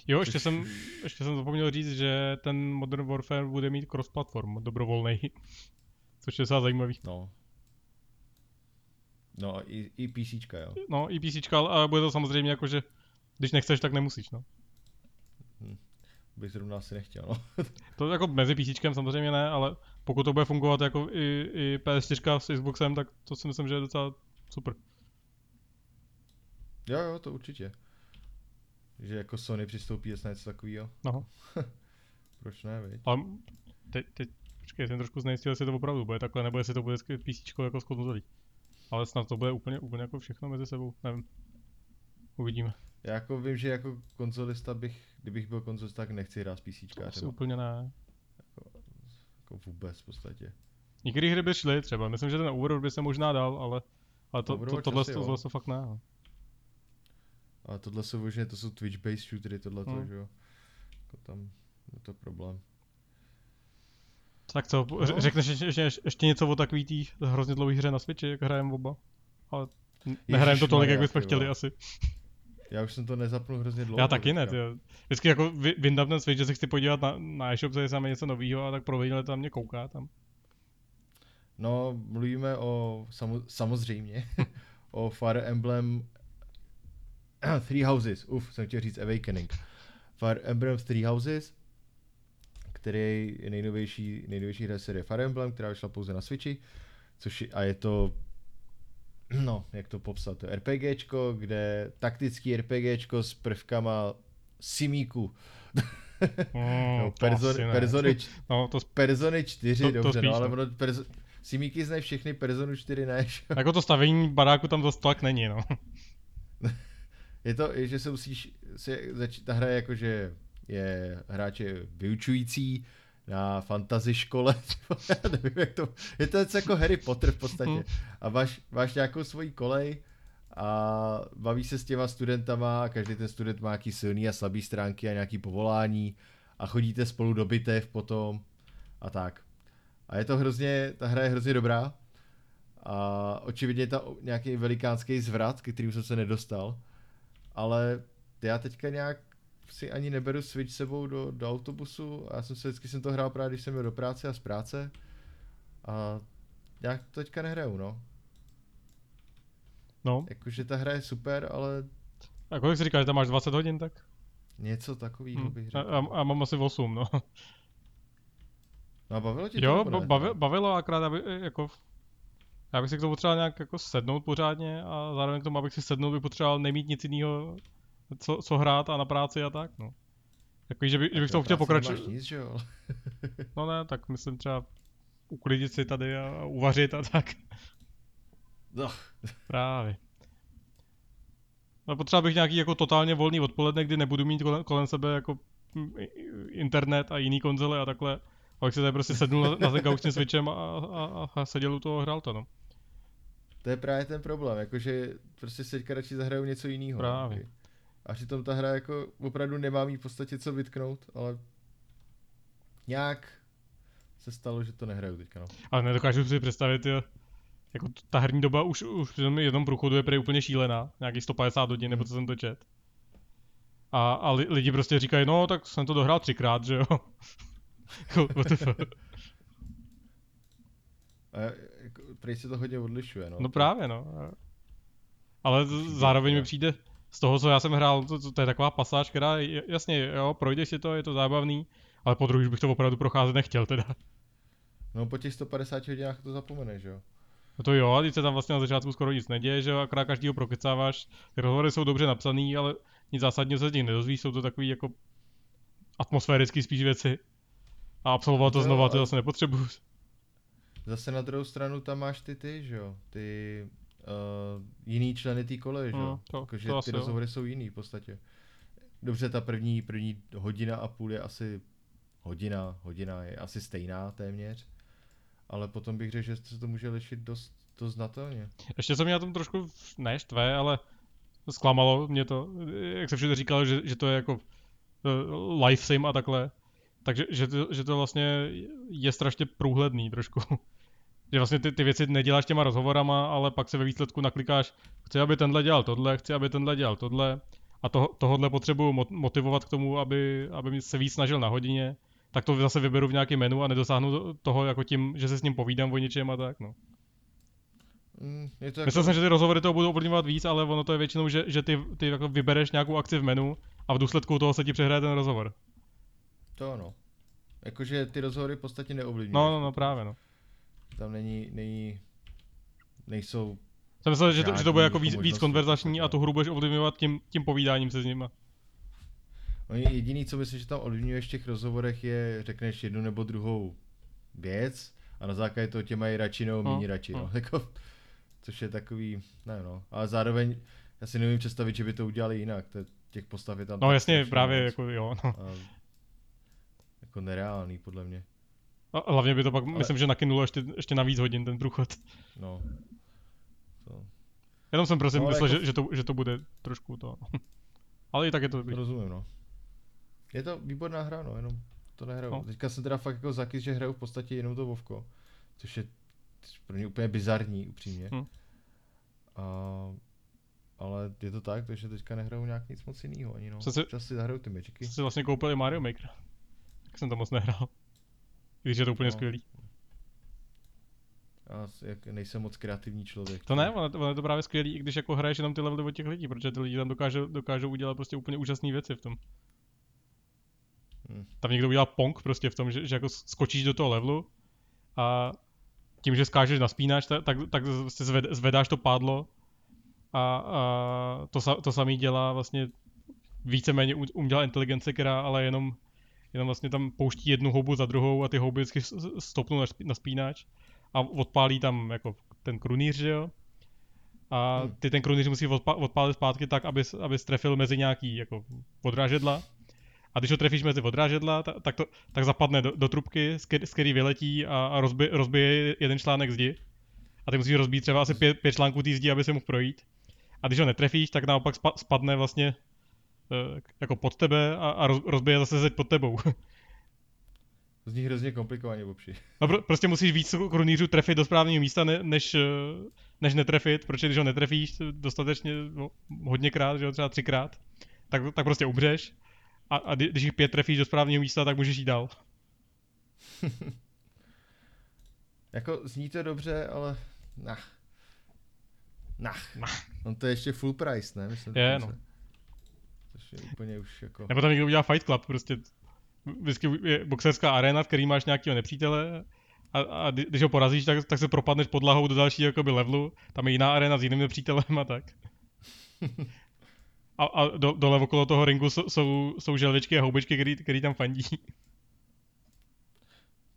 jo, ještě Což jsem, ještě jsem zapomněl říct, že ten Modern Warfare bude mít cross-platform, dobrovolný. Což je docela zajímavý. No. No i, i PCčka, jo. No, i PC, ale bude to samozřejmě jako, že když nechceš, tak nemusíš, no. Bych zrovna asi nechtěl, no. To jako mezi PC samozřejmě ne, ale pokud to bude fungovat jako i, i PS4 s Xboxem, tak to si myslím, že je docela super. Jo, jo, to určitě. Že jako Sony přistoupí na něco takového. No. Proč ne, viď? Ale teď, teď, počkej, jsem trošku znejistil, jestli to opravdu bude takhle, nebo jestli to bude PC jako s konzolí. Ale snad to bude úplně, úplně jako všechno mezi sebou, nevím. Uvidíme. Já jako vím, že jako konzolista bych, kdybych byl konzolista, tak nechci hrát s PC. Asi úplně ne. Jako vůbec v podstatě. Některé hry by šly třeba, myslím, že ten Overwatch by se možná dal, ale, Ale to, to, tohle, asi to, tohle to fakt ne. no. A tohle jsou možná, to jsou Twitch-based shootery, tohle to, Hmm. že jo. Jako tam je to problém. Tak co, No. řekneš ještě, ještě, něco o takový tý hrozně dlouhý hře na Switchi, jak hrajeme oba? Ale nehrajeme to tolik, jak bychom chtěli asi. Já už jsem to nezapnul hrozně dlouho. Já taky ne, tyjo. Vždycky jako vy- vyndám ten Switch, že se chci podívat na, na e-shop, co je něco nového a tak provedle tam mě kouká tam. No, mluvíme o, samo, samozřejmě, o Fire Emblem Three Houses, uf, jsem chtěl říct Awakening. Fire Emblem Three Houses, který je nejnovější, nejnovější hra série Fire Emblem, která vyšla pouze na Switchi, což je, a je to, no, jak to popsat, to je RPGčko, kde taktický RPGčko s prvkama simíku, Mm, no, persony, č- No, to, persony 4, To- to dobře, spíš, no, ale no. ono, perso, simíky znají všechny, personu 4 ne, jako to stavění baráku tam zase tak není, no. Je to, že se musíš, se začít, ta hra je jako, že je hráče vyučující na fantasy škole, já nevím, jak to, je to něco jako Harry Potter v podstatě. Hmm. A máš, máš nějakou svoji kolej a baví se s těma studentama a každý ten student má nějaký silný a slabý stránky a nějaký povolání a chodíte spolu do bitev potom a tak. A je to hrozně, ta hra je hrozně dobrá a očividně je tam nějaký velikánský zvrat, ke kterým jsem se nedostal, ale já teďka nějak si ani neberu Switch sebou do, do autobusu a já jsem se vždycky jsem to hrál právě, když jsem měl do práce a z práce a nějak to teďka nehraju, no. No, Jakože ta hra je super, ale a kolik jsi říkal, že tam máš 20 hodin, tak? něco takového Hm. bych řekl. a, a mám asi 8, no. No a bavilo tě to? Jo, nebo ba- ne? bavi, bavilo, akorát aby, jako, já bych si k tomu potřeboval nějak jako sednout pořádně a zároveň k tomu, abych si sednul, bych potřeboval nemít nic jiného, co, co hrát a na práci a tak, no. Jako, že, by, že bych to chtěl pokračovat. nic, že jo? No ne, tak myslím třeba uklidit si tady a, uvařit a tak. No, Právě. Ale potřeba bych nějaký jako totálně volný odpoledne, kdy nebudu mít kolem, kolem sebe jako mm, internet a jiný konzole a takhle. Abych si tady prostě sednul na, na ten gauč s tím switchem a, a, a, seděl u toho a hrál to, no. to je právě ten problém, jakože prostě se teďka radši zahraju něco jiného. Právě. A přitom ta hra jako opravdu nemá mít v podstatě co vytknout, ale nějak se stalo, že to nehraju teďka, no. Ale nedokážu si představit, jo, jako ta herní doba už, už při tom jednom průchodu je prý úplně šílená. Nějaký 150 hodin, nebo co jsem to čet. A, a li, lidi prostě říkají, no tak jsem to dohrál třikrát, že jo. Jako, what the fuck. A jako, prej se to hodně odlišuje, no. No právě, no. Ale Přijde, zároveň mi přijde, z toho, co já jsem hrál, to, to, to je taková pasáž, která, je- jasně, jo, projdeš si to, je to zábavný, ale po druhý už bych to opravdu procházet nechtěl teda. No po těch 150 hodinách to zapomeneš, jo. No to jo, a teď se tam vlastně na začátku skoro nic neděje, že jo, akorát každýho prokecáváš, ty rozhovory jsou dobře napsaný, ale nic zásadního se z nich nedozvíš, jsou to takový jako atmosférický spíš věci. A absolvovat to No jo, znova, to zase nepotřebuju. Zase na druhou stranu tam máš ty ty, že jo, ty uh, jiný členy té koleje, že jo. Mm, to- Jakože to ty asi jo. rozhovory jsou jiný v podstatě. Dobře, ta první, první hodina a půl je asi hodina, hodina je asi stejná téměř. Ale potom bych řekl, že se to může lišit dost, dost znatelně. Ještě co mě na tom trošku ne štve, ale zklamalo mě to, jak se všude říkalo, že, že to je jako uh, life sim a takhle. Takže že to, že to vlastně je strašně průhledný trošku. Že vlastně ty, ty věci neděláš těma rozhovorama, ale pak se ve výsledku naklikáš, chci, aby tenhle dělal tohle, chci, aby tenhle dělal tohle a to, tohodle potřebuju mo- motivovat k tomu, aby, aby se víc snažil na hodině, tak to zase vyberu v nějakém menu a nedosáhnu toho jako tím, že se s ním povídám o něčem a tak, no. Mm, je to jako, Myslel jsem, že ty rozhovory toho budou ovlivňovat víc, ale ono to je většinou, že, že ty, ty jako vybereš nějakou akci v menu a v důsledku toho se ti přehraje ten rozhovor. to ano. Jakože ty rozhovory v podstatě neovlivňují. No, no, no, právě, no. Tam není, není, nejsou Jsem myslel, že to, že to bude jako víc, jako víc konverzační a tu hru budeš ovlivňovat tím, tím povídáním se s nima. Oni jediný, co myslím, že tam ovlivňuješ v těch rozhovorech, je, řekneš jednu nebo druhou věc a na základě toho tě mají radši nebo No, méně radši, no. no. Jako, což je takový, ne no, ale zároveň já si nevím představit, že by to udělali jinak, to, těch postav je tam No jasně, právě moc jako jo. No. a, jako nereálný podle mě, A hlavně by to pak, Ale- myslím, že nakynulo ještě, ještě na víc hodin ten průchod. no. To, Jenom jsem prosím No, myslel, jako- že, že, to, že to bude trošku to. Ale i tak je to dobrý. Rozumím, no. Je to výborná hra, no, jenom to nehraju. No. Teďka jsem teda fakt jako zakys, že hraju v podstatě jenom to Vovko, což je pro mě úplně bizarní, upřímně. Hm. A, ale je to tak, takže teďka nehraju nějak nic moc jiného ani no. Jsem si- Občas si zahraju ty Magicy. Jsem si vlastně koupil i Mario Maker. Tak jsem to moc nehrál. Když je to úplně No. skvělý. S- jak nejsem moc kreativní člověk. To ne, ono, ono je to právě skvělý, i když jako hraješ jenom ty levely od těch lidí, protože ty lidi tam dokážou, dokážou udělat prostě úplně úžasné věci v tom. Hm. Tam někdo udělá pong prostě v tom, že, že jako skočíš do toho levelu a tím, že skážeš na spínač, tak, tak, tak prostě zved, zvedáš to pádlo a, a to, sa, to samý dělá vlastně víceméně umělá inteligence, která ale jenom, jenom vlastně tam pouští jednu houbu za druhou a ty houby vždycky stopnou na, špí- na spínač a odpálí tam jako ten krunýř, že jo? A Hmm. ty ten krunýř musí odpa- odpálit zpátky tak, aby, aby trefil mezi nějaký jako odrážedla. A když ho trefíš mezi odrážedla, tak, tak, to, tak zapadne do, do trubky, z ké- z který vyletí a, a rozbije, rozbije jeden článek zdi. A ty musíš rozbít třeba asi pět, pět článků té zdi, aby se mohl projít. A když ho netrefíš, tak naopak spa, spadne vlastně jako pod tebe a, a roz, rozbije zase zeď pod tebou. Zní hrozně komplikovaně, Bobši. No pro, prostě musíš víc krunýřů trefit do správného místa, ne, než, eh, než netrefit, protože když ho netrefíš dostatečně no, hodněkrát, že jo, třeba třikrát, tak, tak prostě umřeš. A, a kdy- když jich pět trefíš do správného místa, tak můžeš jít dál. Jako zní to dobře, ale nah. Nah. Nah. On to je ještě full price, ne? Myslím, Je, dokonce. Což je úplně už jako... Nebo tam někdo udělá Fight Club, prostě vždycky je boxerská arena, v který máš nějakého nepřítele a, a kdy- když ho porazíš, tak, tak se propadneš podlahou do dalšího jakoby levelu, tam je jiná arena s jiným nepřítelem a tak. A, a do, dole okolo toho ringu jsou, jsou, jsou želvičky a houbičky, který, který tam fandí.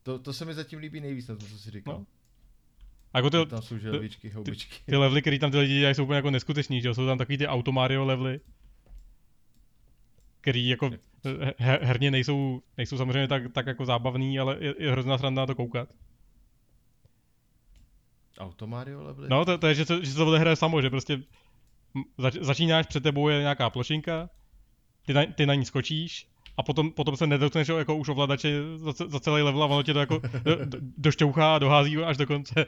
To, to se mi zatím líbí nejvíc na to, co jsi říkal. No. A jako ty, Tam jsou želvičky, houbičky. ty levely, který tam ty lidi dělají, jsou úplně jako neskuteční, že jo? Jsou tam takový ty Auto Mario levely, který jako he- herně nejsou, nejsou samozřejmě tak, tak jako zábavný, ale je, je hrozná sranda na to koukat. Automario levely? No, to, to je, že se, že to odehraje samo, že prostě zač, začínáš, před tebou je nějaká plošinka, ty na, ty na ní skočíš a potom, potom se nedotkneš jako už ovladače za, za celý level a ono tě to jako do, do, došťouchá a dohází až do konce.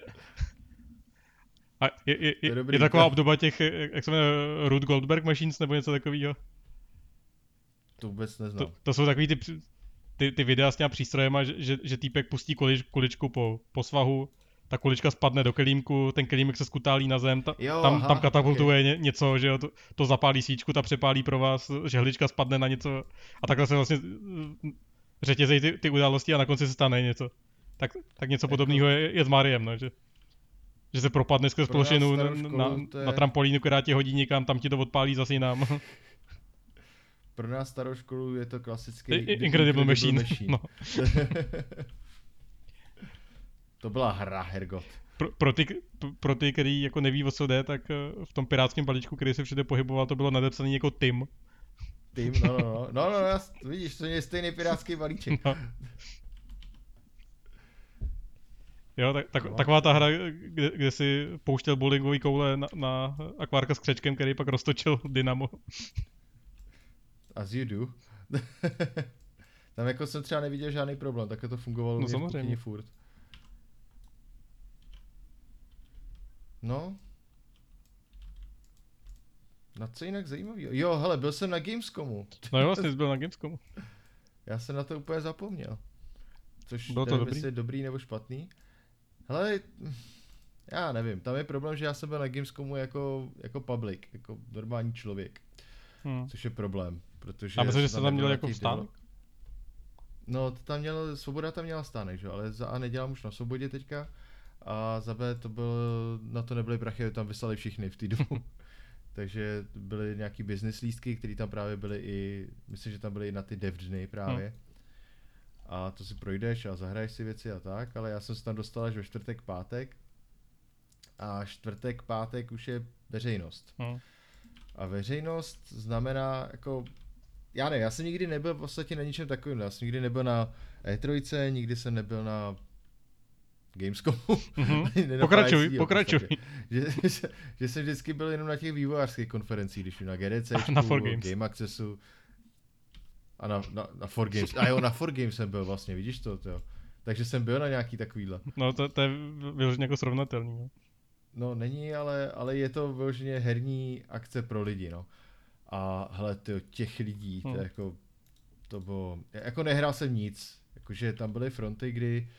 A je, je, je je, je taková to- obdoba těch, jak se jmenuje, Ruth Goldberg Machines nebo něco takového. To vůbec neznám. To, to jsou takový ty, ty, ty videa s těma přístrojema, že, že, že týpek pustí kulič, kuličku po, po svahu, ta kulička spadne do kelímku, ten kelímek se skutálí na zem, ta, Jo, tam, aha, tam katapultuje ok. ně, něco, že jo, to, to zapálí svíčku, ta přepálí pro vás, žehlička spadne na něco a takhle se vlastně eh, řetězejí ty, ty události a na konci se stane něco. Tak, tak něco Jako- podobného je, je s Mariem, no, že, že se propadne skrz plošinu na, na, je- na trampolínu, která tě hodí někam, tam ti to odpálí zase jinam. Pro nás starou školu je to klasický I- i- Incredible Machine. No. to byla hra, Hergot. pro, pro, ty, pro ty, který jako neví, o co jde, tak eh, v tom pirátském balíčku, který se všude pohyboval, to bylo nadepsané jako Tim. Tým, no, no, no, no, no, no, vidíš, to je stejný pirátský balíček. No. Jo, tak, tak, No. taková ta hra, kde, kde si pouštěl bowlingový koule na, na akvárka s křečkem, který pak roztočil dynamo. As you do. Tam jako jsem třeba neviděl žádný problém, tak to fungovalo No v samozřejmě. furt. No. Na co jinak zajímavý? Jo, hele, byl jsem na Gamescomu. No jo, vlastně jsi byl na Gamescomu. Já jsem na to úplně zapomněl. Což Bylo to dobrý? je dobrý nebo špatný. Hele, já nevím, tam je problém, že já jsem byl na Gamescomu jako, jako public, jako normální člověk, Hm. což je problém, protože... A myslím, že jste tam měl jako stánek? No, to tam měl, Svoboda tam měla stánek, že jo, ale za A nedělám už na Svobodě teďka, a za B to byl, na to nebyly prachy, tam vyslali všichni v té dobu. Takže byly nějaký business lístky, které tam právě byly i, myslím, že tam byly i na ty dev dny právě. A to si projdeš a zahraješ si věci a tak, ale já jsem se tam dostal až ve čtvrtek, pátek. A čtvrtek, pátek už je veřejnost. Hm. A veřejnost znamená jako, já ne, já jsem nikdy nebyl v podstatě na ničem takovým, já jsem nikdy nebyl na E3, nikdy jsem nebyl na Gamescomu. Mhm. nenapájejícího Pokračuj, v pokračuj. Že, že, že, jsem vždycky byl jenom na těch vývojářských konferencích, když na GDC, na 4Games. Game Accessu a na, na, na 4Games. A jo, na 4Games jsem byl vlastně, vidíš to, to Takže jsem byl na nějaký takovýhle. No to, to je vyloženě jako srovnatelný. No. No není, ale, ale je to vyloženě herní akce pro lidi, no. A hele, tyjo, těch lidí, to Hmm. jako, to bylo, jako nehrál jsem nic, jakože tam byly fronty, kdy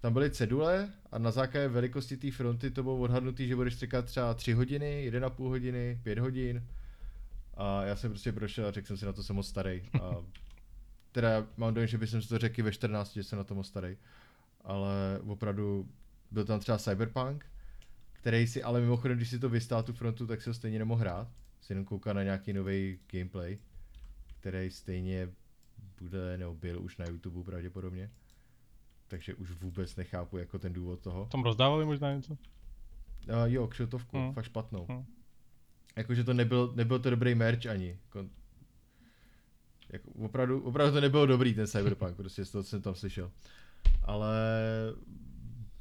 tam byly cedule a na základě velikosti té fronty to bylo odhadnutý, že budeš čekat třeba 3 hodiny, 1,5 hodiny, 5 hodin. A já jsem prostě prošel a řekl jsem si na to jsem moc starý. A teda mám dojem, že bych si to řekl ve 14, že jsem na to moc starý. Ale opravdu byl tam třeba Cyberpunk, který si, ale mimochodem, když si to vystál tu frontu, tak si ho stejně nemohl hrát. Si jenom koukal na nějaký nový gameplay, který stejně bude, nebo byl už na YouTube pravděpodobně. Takže už vůbec nechápu jako ten důvod toho. Tam rozdávali možná něco? Uh, jo, kšiltovku, Hmm. fakt špatnou. Hmm. Jakože to nebyl, nebyl to dobrý merch ani. Kon... Jako, opravdu, opravdu to nebylo dobrý ten Cyberpunk, prostě z toho co jsem tam slyšel. Ale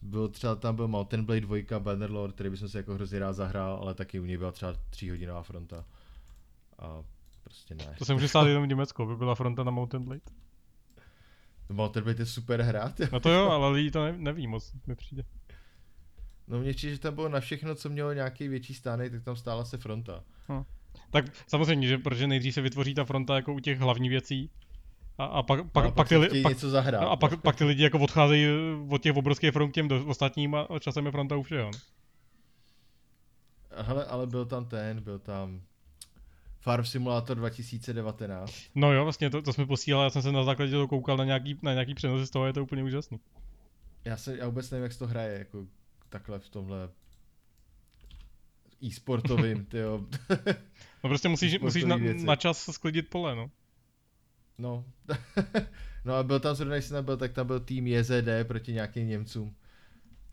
byl třeba tam byl Mountain Blade 2, Bannerlord, který bychom si jako hrozně rád zahrál, ale taky u něj byla třeba tříhodinová fronta. A prostě ne. To se může stát jenom v Německu, aby byla fronta na Mountain Blade. Mountain Blade je super hra. No to jo, ale lidi to ne, neví moc, mi přijde. No mně přijde, že tam bylo na všechno, co mělo nějaký větší stánek, tak tam stála se fronta. Tak samozřejmě, že protože nejdřív se vytvoří ta fronta jako u těch hlavních věcí. A, a pak, pak, pak, ty, li, pak, něco zahrát. a pak, pak ty lidi jako odcházejí od těch obrovských front k těm do, ostatním a časem je fronta u všeho. Hele, ale byl tam ten, byl tam Farm Simulator 2019. No jo, vlastně to, to jsme posílali, já jsem se na základě toho koukal na nějaký, na nějaký přenosy z toho, je to úplně úžasný. Já, se, já vůbec nevím, jak se to hraje, jako takhle v tomhle e-sportovým, tyjo. No prostě musíš, musíš na, věci. na čas sklidit pole, no. No. no a byl tam zrovna, když jsem tam byl, tak tam byl tým JZD proti nějakým Němcům.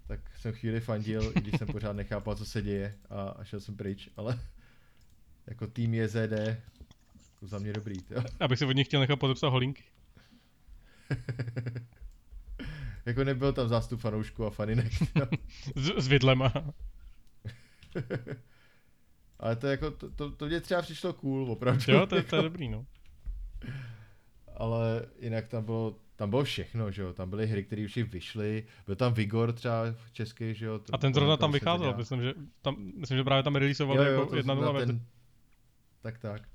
Tak jsem chvíli fandil, i když jsem pořád nechápal, co se děje a, a šel jsem pryč, ale jako tým JZD, jako za mě dobrý, jo. Abych si od nich chtěl nechat podepsat holinky. jako nebyl tam zástup fanoušků a faninek. S, s vidlema. Ale to jako, to, to, to mě třeba přišlo cool, opravdu. Jo, to, je- to je jako. dobrý, no. Ale jinak tam bylo, tam bylo všechno, že jo, tam byly hry, které už i vyšly, byl tam Vigor třeba v český, že jo. to- A ten zrovna tam vycházel, dělá. myslím, že, tam, myslím, že právě tam releaseovali jako to jedna na nula verze. Tak tak.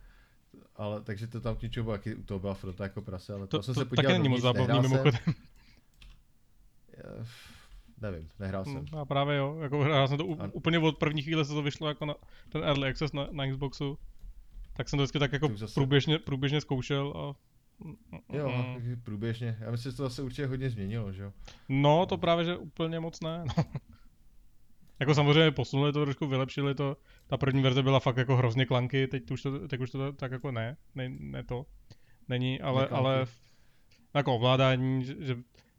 Ale takže to tam k něčemu bylo, jaký u toho byla fronta jako prase, ale to, To, jsem to se taky podíval není moc zábavný mimochodem. Eh, Nevím, nehrál jsem. A právě jo, jako hrál jsem to úplně od první chvíle se to vyšlo jako na ten early access na, na Xboxu. Tak jsem to vždycky tak jako zase- průběžně, průběžně zkoušel a... Jo, Mm. průběžně. Já myslím, že to zase určitě hodně změnilo, že jo. No, to právě, že úplně moc ne. No. jako samozřejmě posunuli to trošku, vylepšili to. Ta první verze byla fakt jako hrozně klanky, teď už to, teď už to tak jako ne, ne, ne to. Není, ale, Neklanky. ale jako ovládání, že, že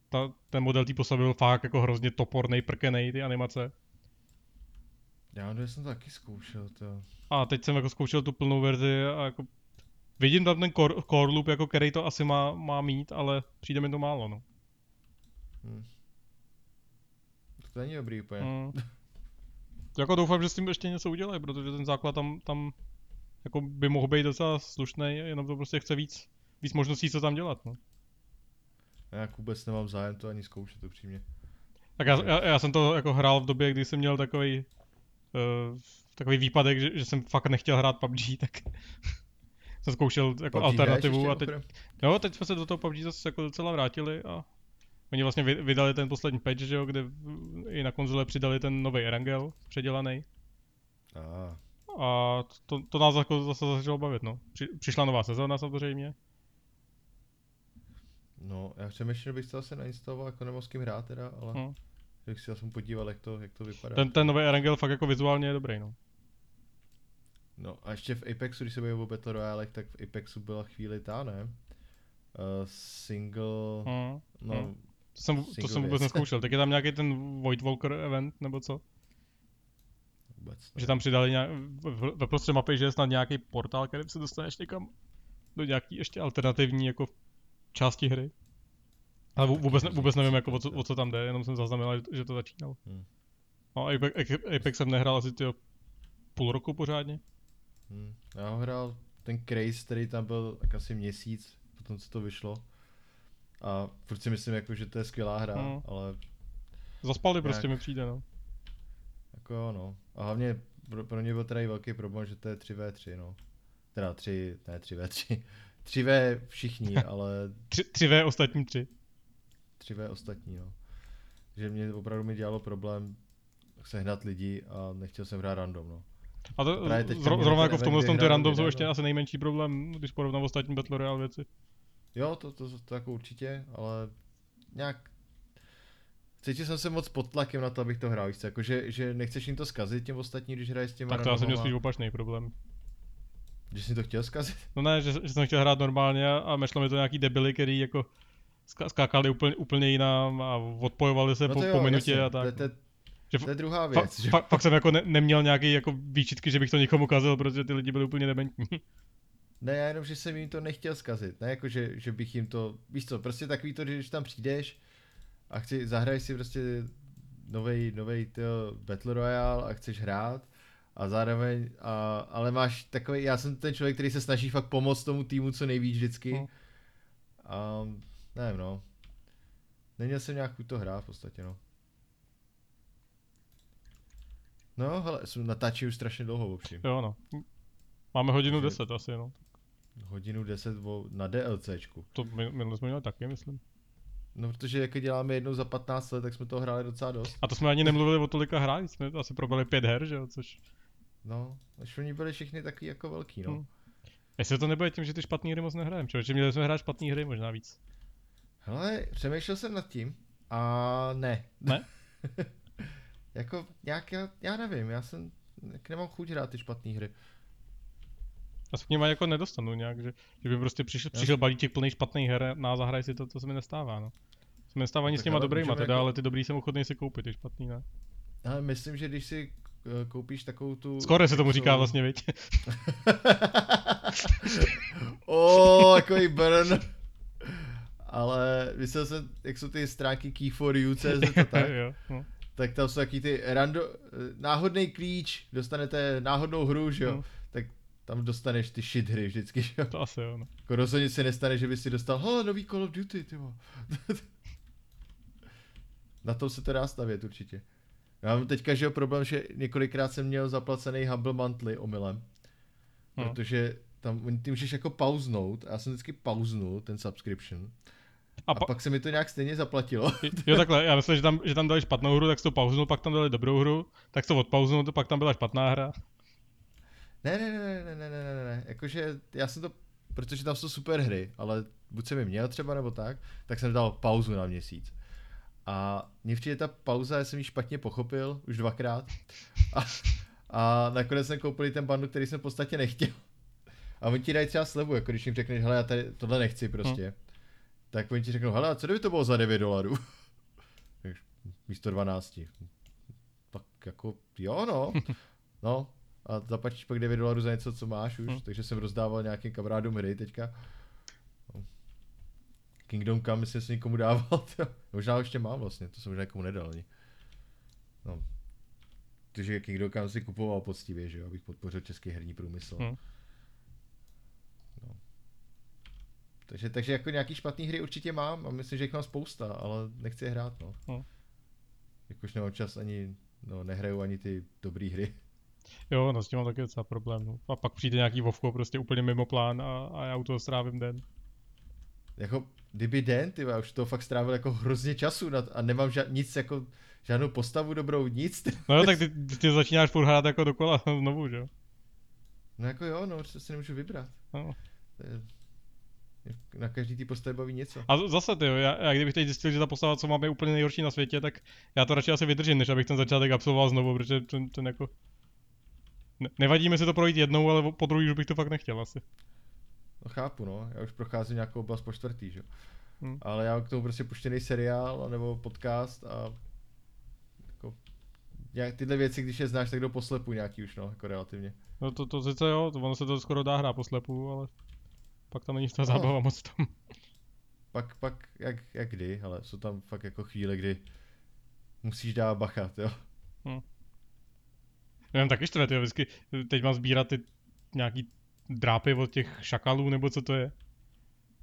ta, ten model té postavy byl fakt jako hrozně topornej, prkenej, ty animace. Já jsem to taky zkoušel, to. A teď jsem jako zkoušel tu plnou verzi a jako vidím tam ten core, core loop, jako který to asi má, má mít, ale přijde mi to málo, no. Hm. To není dobrý úplně. Mm. jako doufám, že s tím ještě něco udělají, protože ten základ tam, tam jako by mohl být docela slušný, jenom to prostě chce víc, víc možností, co tam dělat, no. Já vůbec nemám zájem to ani zkoušet, upřímně. Tak já, já, já, jsem to jako hrál v době, kdy jsem měl takový uh, takový výpadek, že, že, jsem fakt nechtěl hrát PUBG, tak jsem zkoušel jako PUBG alternativu a teď? Jo, teď jsme se do toho PUBG zase jako docela vrátili a oni vlastně vy- vydali ten poslední patch, že jo, kde i na konzole přidali ten nový Erangel, předělaný. Ah. A to, to nás jako zase začalo bavit, no. Při, přišla nová sezóna samozřejmě. No, já přemýšlím, že bych to zase nainstaloval, jako nemohl s kým hrát teda, ale Hm. že bych si aspoň podíval, jak to, jak to vypadá. Ten, ten nový Erangel fakt jako vizuálně je dobrý, no. No a ještě v Apexu, když se bavíme o Battle Royale, tak v Apexu byla chvíli ta, ne? Uh, single, Hm. no, hm. To jsem, to single jsem vůbec věc. neskoušel. Tak je tam nějaký ten Void Walker event, nebo co? vůbec. Že tam přidali nějak, ve prostřed mapy, že je snad nějaký portál, který se dostaneš někam do nějaký ještě alternativní jako části hry. Ale vů- vůbec, ne- vůbec nevím, jako, o, co, o co tam jde, jenom jsem zaznamenal, že to začínalo. Hmm. No, Apex, Apex jsem nehrál asi tyjo, půl roku pořádně. Hmm. Já ho hrál ten Craze, který tam byl tak asi měsíc, potom co to vyšlo. A furt si myslím, jako, že to je skvělá hra, Hmm. ale Zaspali prostě Jak? mi přijde, no. jako jo, no. A hlavně pro, pro mě byl tady velký problém, že to je 3v3, no. Teda 3, ne 3v3. 3v všichni, ale Tři, tři V, ostatní tři. 3v ostatní, no. Že mě opravdu mi dělalo problém sehnat lidi a nechtěl jsem hrát random, no. A to, zro, zrovna jako v tomhle tom ty random jsou ještě no. asi nejmenší problém, když porovnám ostatní Battle Royale věci. Jo, to, to, to jako určitě, ale nějak cítil jsem se moc pod tlakem na to, abych to hrál, víš jako že, že nechceš jim to zkazit těm ostatním, když hraješ s těma Tak to já jsem měl spíš opačný problém. Že jsi to chtěl zkazit? No ne, že, že jsem chtěl hrát normálně a mešlo mi to nějaký debily, který jako skákali úplně, úplně jinam a odpojovali se no po, to po minutě jasně, a tak. To, to, je- Že to je druhá fa, věc, že? fa, fakt jsem jako ne, neměl nějaký jako výčitky, že bych to někomu kazil, protože ty lidi byli úplně dementní. Ne, já jenom, že jsem jim to nechtěl zkazit, ne jako, že, že bych jim to, víš co, prostě takový to, že když tam přijdeš a chci, zahraješ si prostě novej, novej tyjo, Battle Royale a chceš hrát a zároveň, a, ale máš takový, já jsem ten člověk, který se snaží fakt pomoct tomu týmu co nejvíc vždycky. No. A nevím no. Neměl jsem nějak to hrát v podstatě no. No, hele, natáčí už strašně dlouho opřím. jo no. Máme hodinu Takže- 10 asi, no. Hodinu 10 o- na DLCčku. To my- minule jsme měli taky, myslím. No, protože jak děláme jednou za 15 let, tak jsme to hráli docela dost. A to jsme ani nemluvili o tolika hrách, jsme asi probali pět her, že jo, což... No, až oni byli všichni takový jako velký, no. Hmm. Jestli to nebude tím, že ty špatný hry moc nehrajeme, člověče, měli jsme hrát špatný hry možná víc. Hele, přemýšlel jsem nad tím a ne. Ne? jako nějak, já, já nevím, já jsem, jak nemám chuť hrát ty špatné hry. Já se k něm ani jako nedostanu nějak, že, že by prostě přišel, přišel balíček plný špatných her na zahraj si to, to se mi nestává, no. Se mi nestává ani Tak s těma ale dobrýma, teda, jako- ale ty dobrý jsem ochotný si koupit, ty špatný ne. Ale myslím, že když si eh, koupíš takovou tu... Skoro se tomu říká vlastně, viď? oh, takový burn. Ale myslel jsem, jak jsou ty stránky key4u.cz a tak, jo, no. Tak tam jsou taky ty rando, náhodný klíč, dostanete náhodnou hru, že jo, No. tak tam dostaneš ty shit hry vždycky, že jo. To asi jo, no. Jako rozhodně se nestane, že bys si dostal, hele, nový Call of Duty, ty vole." Na tom se to dá stavět určitě. Já mám teďka, že jo, problém, že několikrát jsem měl zaplacený Humble Monthly omylem, No. protože tam ty můžeš jako pauznout, a já jsem vždycky pauznul ten subscription, a, pa- a pak se mi to nějak stejně zaplatilo. jo, takhle, já myslím, že tam, že tam dali špatnou hru, tak to pauznul, pak tam dali dobrou hru, tak to odpauznul, to pak tam byla špatná hra. Ne, ne, ne, ne, ne, ne, ne, ne, jakože já jsem to, protože tam jsou super hry, ale buď jsem je měl třeba nebo tak, tak jsem dal pauzu na měsíc. A mě včetně ta pauza, já jsem ji špatně pochopil, už dvakrát. A, a nakonec jsem koupil ten bandu, který jsem v podstatě nechtěl. A oni ti dají třeba slevu, jako když jim řekneš, hele, já tady tohle nechci prostě. Hmm tak oni ti řeknou, hele, co kdyby to bylo za 9 dolarů? Místo 12. Tak jako, jo no. No, a zaplatíš pak 9 dolarů za něco, co máš už, Hmm. takže jsem rozdával nějakým kamarádům hry teďka. No. Kingdom Come myslím si někomu dával, to. možná ho ještě mám vlastně, to jsem možná někomu nedal ani. No. Takže Kingdom Come si kupoval poctivě, že jo, abych podpořil český herní průmysl. Hmm. No. Takže, takže jako nějaký špatný hry určitě mám a myslím, že jich mám spousta, ale nechci je hrát, no. Hmm. Jakož nemám čas ani, no nehraju ani ty dobré hry. Jo, no s tím mám taky docela problém, no. A pak přijde nějaký Vovko prostě úplně mimo plán a, a já u toho strávím den. Jako, kdyby den, ty, já už to fakt strávil jako hrozně času na, a nemám ža- nic jako, žádnou postavu dobrou, nic. ty. No jo, tak ty, ty, začínáš furt hrát jako dokola znovu, že jo? No jako jo, no, to si nemůžu vybrat. No. Na každý ty postavy baví něco. A zase ty jo, já, já kdybych teď zjistil, že ta postava, co mám, je úplně nejhorší na světě, tak já to radši asi vydržím, než abych ten začátek absolvoval znovu, protože ten, ten jako... Ne, nevadí mi si to projít jednou, ale po druhý už bych to fakt nechtěl asi. No chápu, no, já už procházím nějakou oblast po čtvrtý, že jo. Hmm. Ale já k tomu prostě puštěný seriál nebo podcast a jako, nějak tyhle věci, když je znáš, tak do poslepu nějaký už, no, jako relativně. No to, to sice jo, to ono se to skoro dá hrát poslepu, ale pak tam není ta No. zábava moc v tom. pak, pak, jak, jak kdy, ale jsou tam fakt jako chvíle, kdy musíš dát bacha, jo. Já mám taky štve, tyjo, vždycky, teď mám sbírat ty nějaký drápy od těch šakalů, nebo co to je.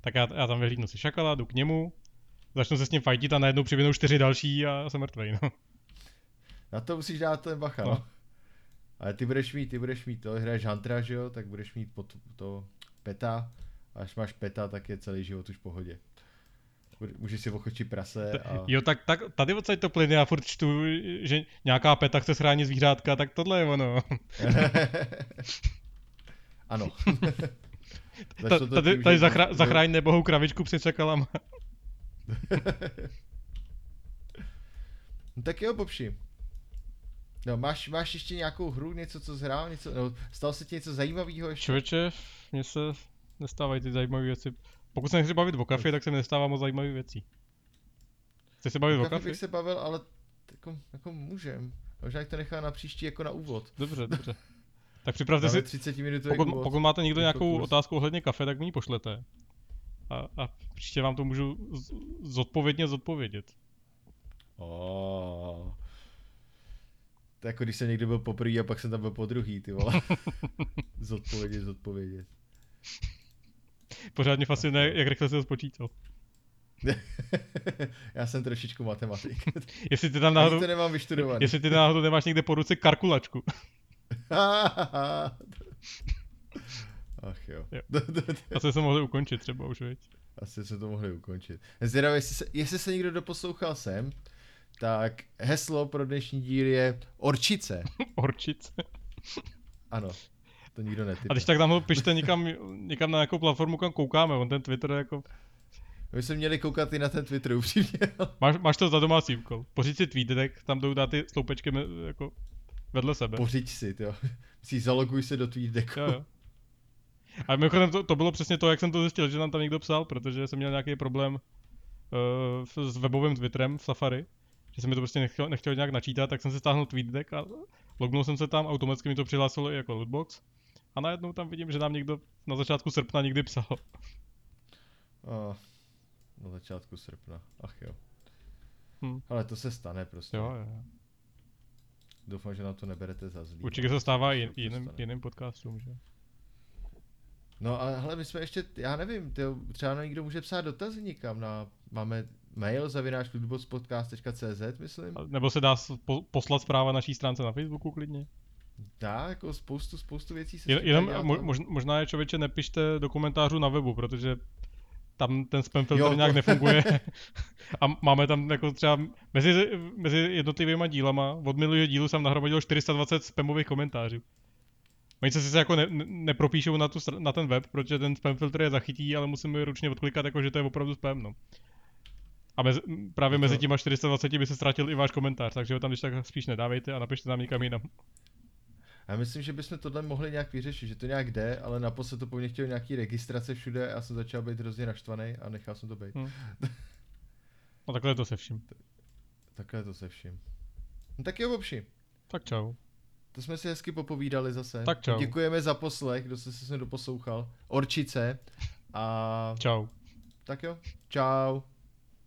Tak já, já tam vyhlídnu si šakala, jdu k němu, začnu se s ním fajtit a najednou přiběhnou čtyři další a jsem mrtvej, no. Na to musíš dát ten bacha, no. No. no. Ale ty budeš mít, ty budeš mít to, hraješ Huntera, že jo, tak budeš mít pod to peta. A až máš peta, tak je celý život už v pohodě. Můžeš si ochočit prase a... Jo, tak, tak tady odsaď to plyne, já furt čtu, že nějaká peta chce chránit zvířátka, tak tohle je ono. ano. Ta, to tady tím, tady zachra, zachráň nebohou kravičku před šakalama. no tak jo, Bobši. No, máš, máš ještě nějakou hru, něco, co zhrál, něco, no, stalo se ti něco zajímavého ještě? Člověče, mně se nestávají ty zajímavé věci. Pokud se nechci bavit o kafě, tak se mi nestává moc zajímavých věcí. Chci se bavit o Kafe kafě? bych se bavil, ale jako, jako můžem. Možná jak to nechá na příští jako na úvod. Dobře, dobře. Tak připravte si, 30 minutový pokud, úvod. pokud máte někdo Jako nějakou otázku ohledně kafe, tak mi ji pošlete. A, a příště vám to můžu z- zodpovědně zodpovědět. Oh. To jako když jsem někdy byl poprvé a pak jsem tam byl po druhý, ty vole. zodpovědět, zodpovědět. Pořád mě fascinuje, jak rychle se to spočítal. Já jsem trošičku matematik. Jestli ty tam náhodou, to nemám vyštudovaný. jestli ty náhodou nemáš někde po ruce kalkulačku. Ach jo. Jo. jo. A se mohli ukončit třeba už, viď? Asi jsme to mohli ukončit. Zvědavý, jestli se, jestli se někdo doposlouchal sem, tak heslo pro dnešní díl je Orčice. Orčic. Ano, to nikdo netype. A když tak tam ho pište někam, někam na nějakou platformu, kam koukáme, on ten Twitter jako... My jsme měli koukat i na ten Twitter upřímně. Máš, máš to za domácí úkol. Pořiď si tweetek, tam jdou dát ty sloupečky jako vedle sebe. Pořiď si, jo. Si zaloguj se do TweetDecku. Jo, jo. A mimochodem to, to bylo přesně to, jak jsem to zjistil, že nám tam někdo psal, protože jsem měl nějaký problém uh, s webovým Twitterem v Safari, že se mi to prostě nechtělo, nechtělo nějak načítat, tak jsem si stáhnul TweetDeck a lognul jsem se tam, automaticky mi to přihlásilo i jako lootbox. A najednou tam vidím, že nám někdo na začátku srpna někdy psal. Oh, na začátku srpna. Ach jo. Hm. Ale to se stane prostě. Jo, jo. Doufám, že nám to neberete za zlý. Určitě se stává se jiným, jiným podcastům, že? No ale hele, my jsme ještě, já nevím, tyjo, třeba někdo může psát dotazy někam na, máme mail zavináč ludbotspodcast.cz, myslím. A- Nebo se dá po, poslat zpráva naší stránce na Facebooku klidně. Dá, jako spoustu, spoustu věcí se jenom no. mož, možná je člověče nepište do komentářů na webu, protože tam ten spam filtr Jo, to- nějak nefunguje. A máme tam jako třeba mezi, mezi jednotlivýma dílama, od minulého dílu jsem nahromadil 420 spamových komentářů. Oni se sice jako ne, ne, nepropíšou na, tu, na ten web, protože ten spam filtr je zachytí, ale musíme je ručně odklikat, jako že to je opravdu spam, no. A mezi, právě mezi těma 420 by se ztratil i váš komentář, takže ho tam když tak spíš nedávejte a napište tam někam jinam. Já myslím, že bychom tohle mohli nějak vyřešit, že to nějak jde, ale naposled to po mně chtěl nějaký registrace všude a já jsem začal být hrozně naštvaný a nechal jsem to být. Hm. No takhle je to se vším. Takhle to se vším. No tak jo, Bobši, Tak čau. to jsme si hezky popovídali zase. Tak čau. Děkujeme za poslech, kdo se se sem doposlouchal. Orčice. A Čau. tak jo, čau.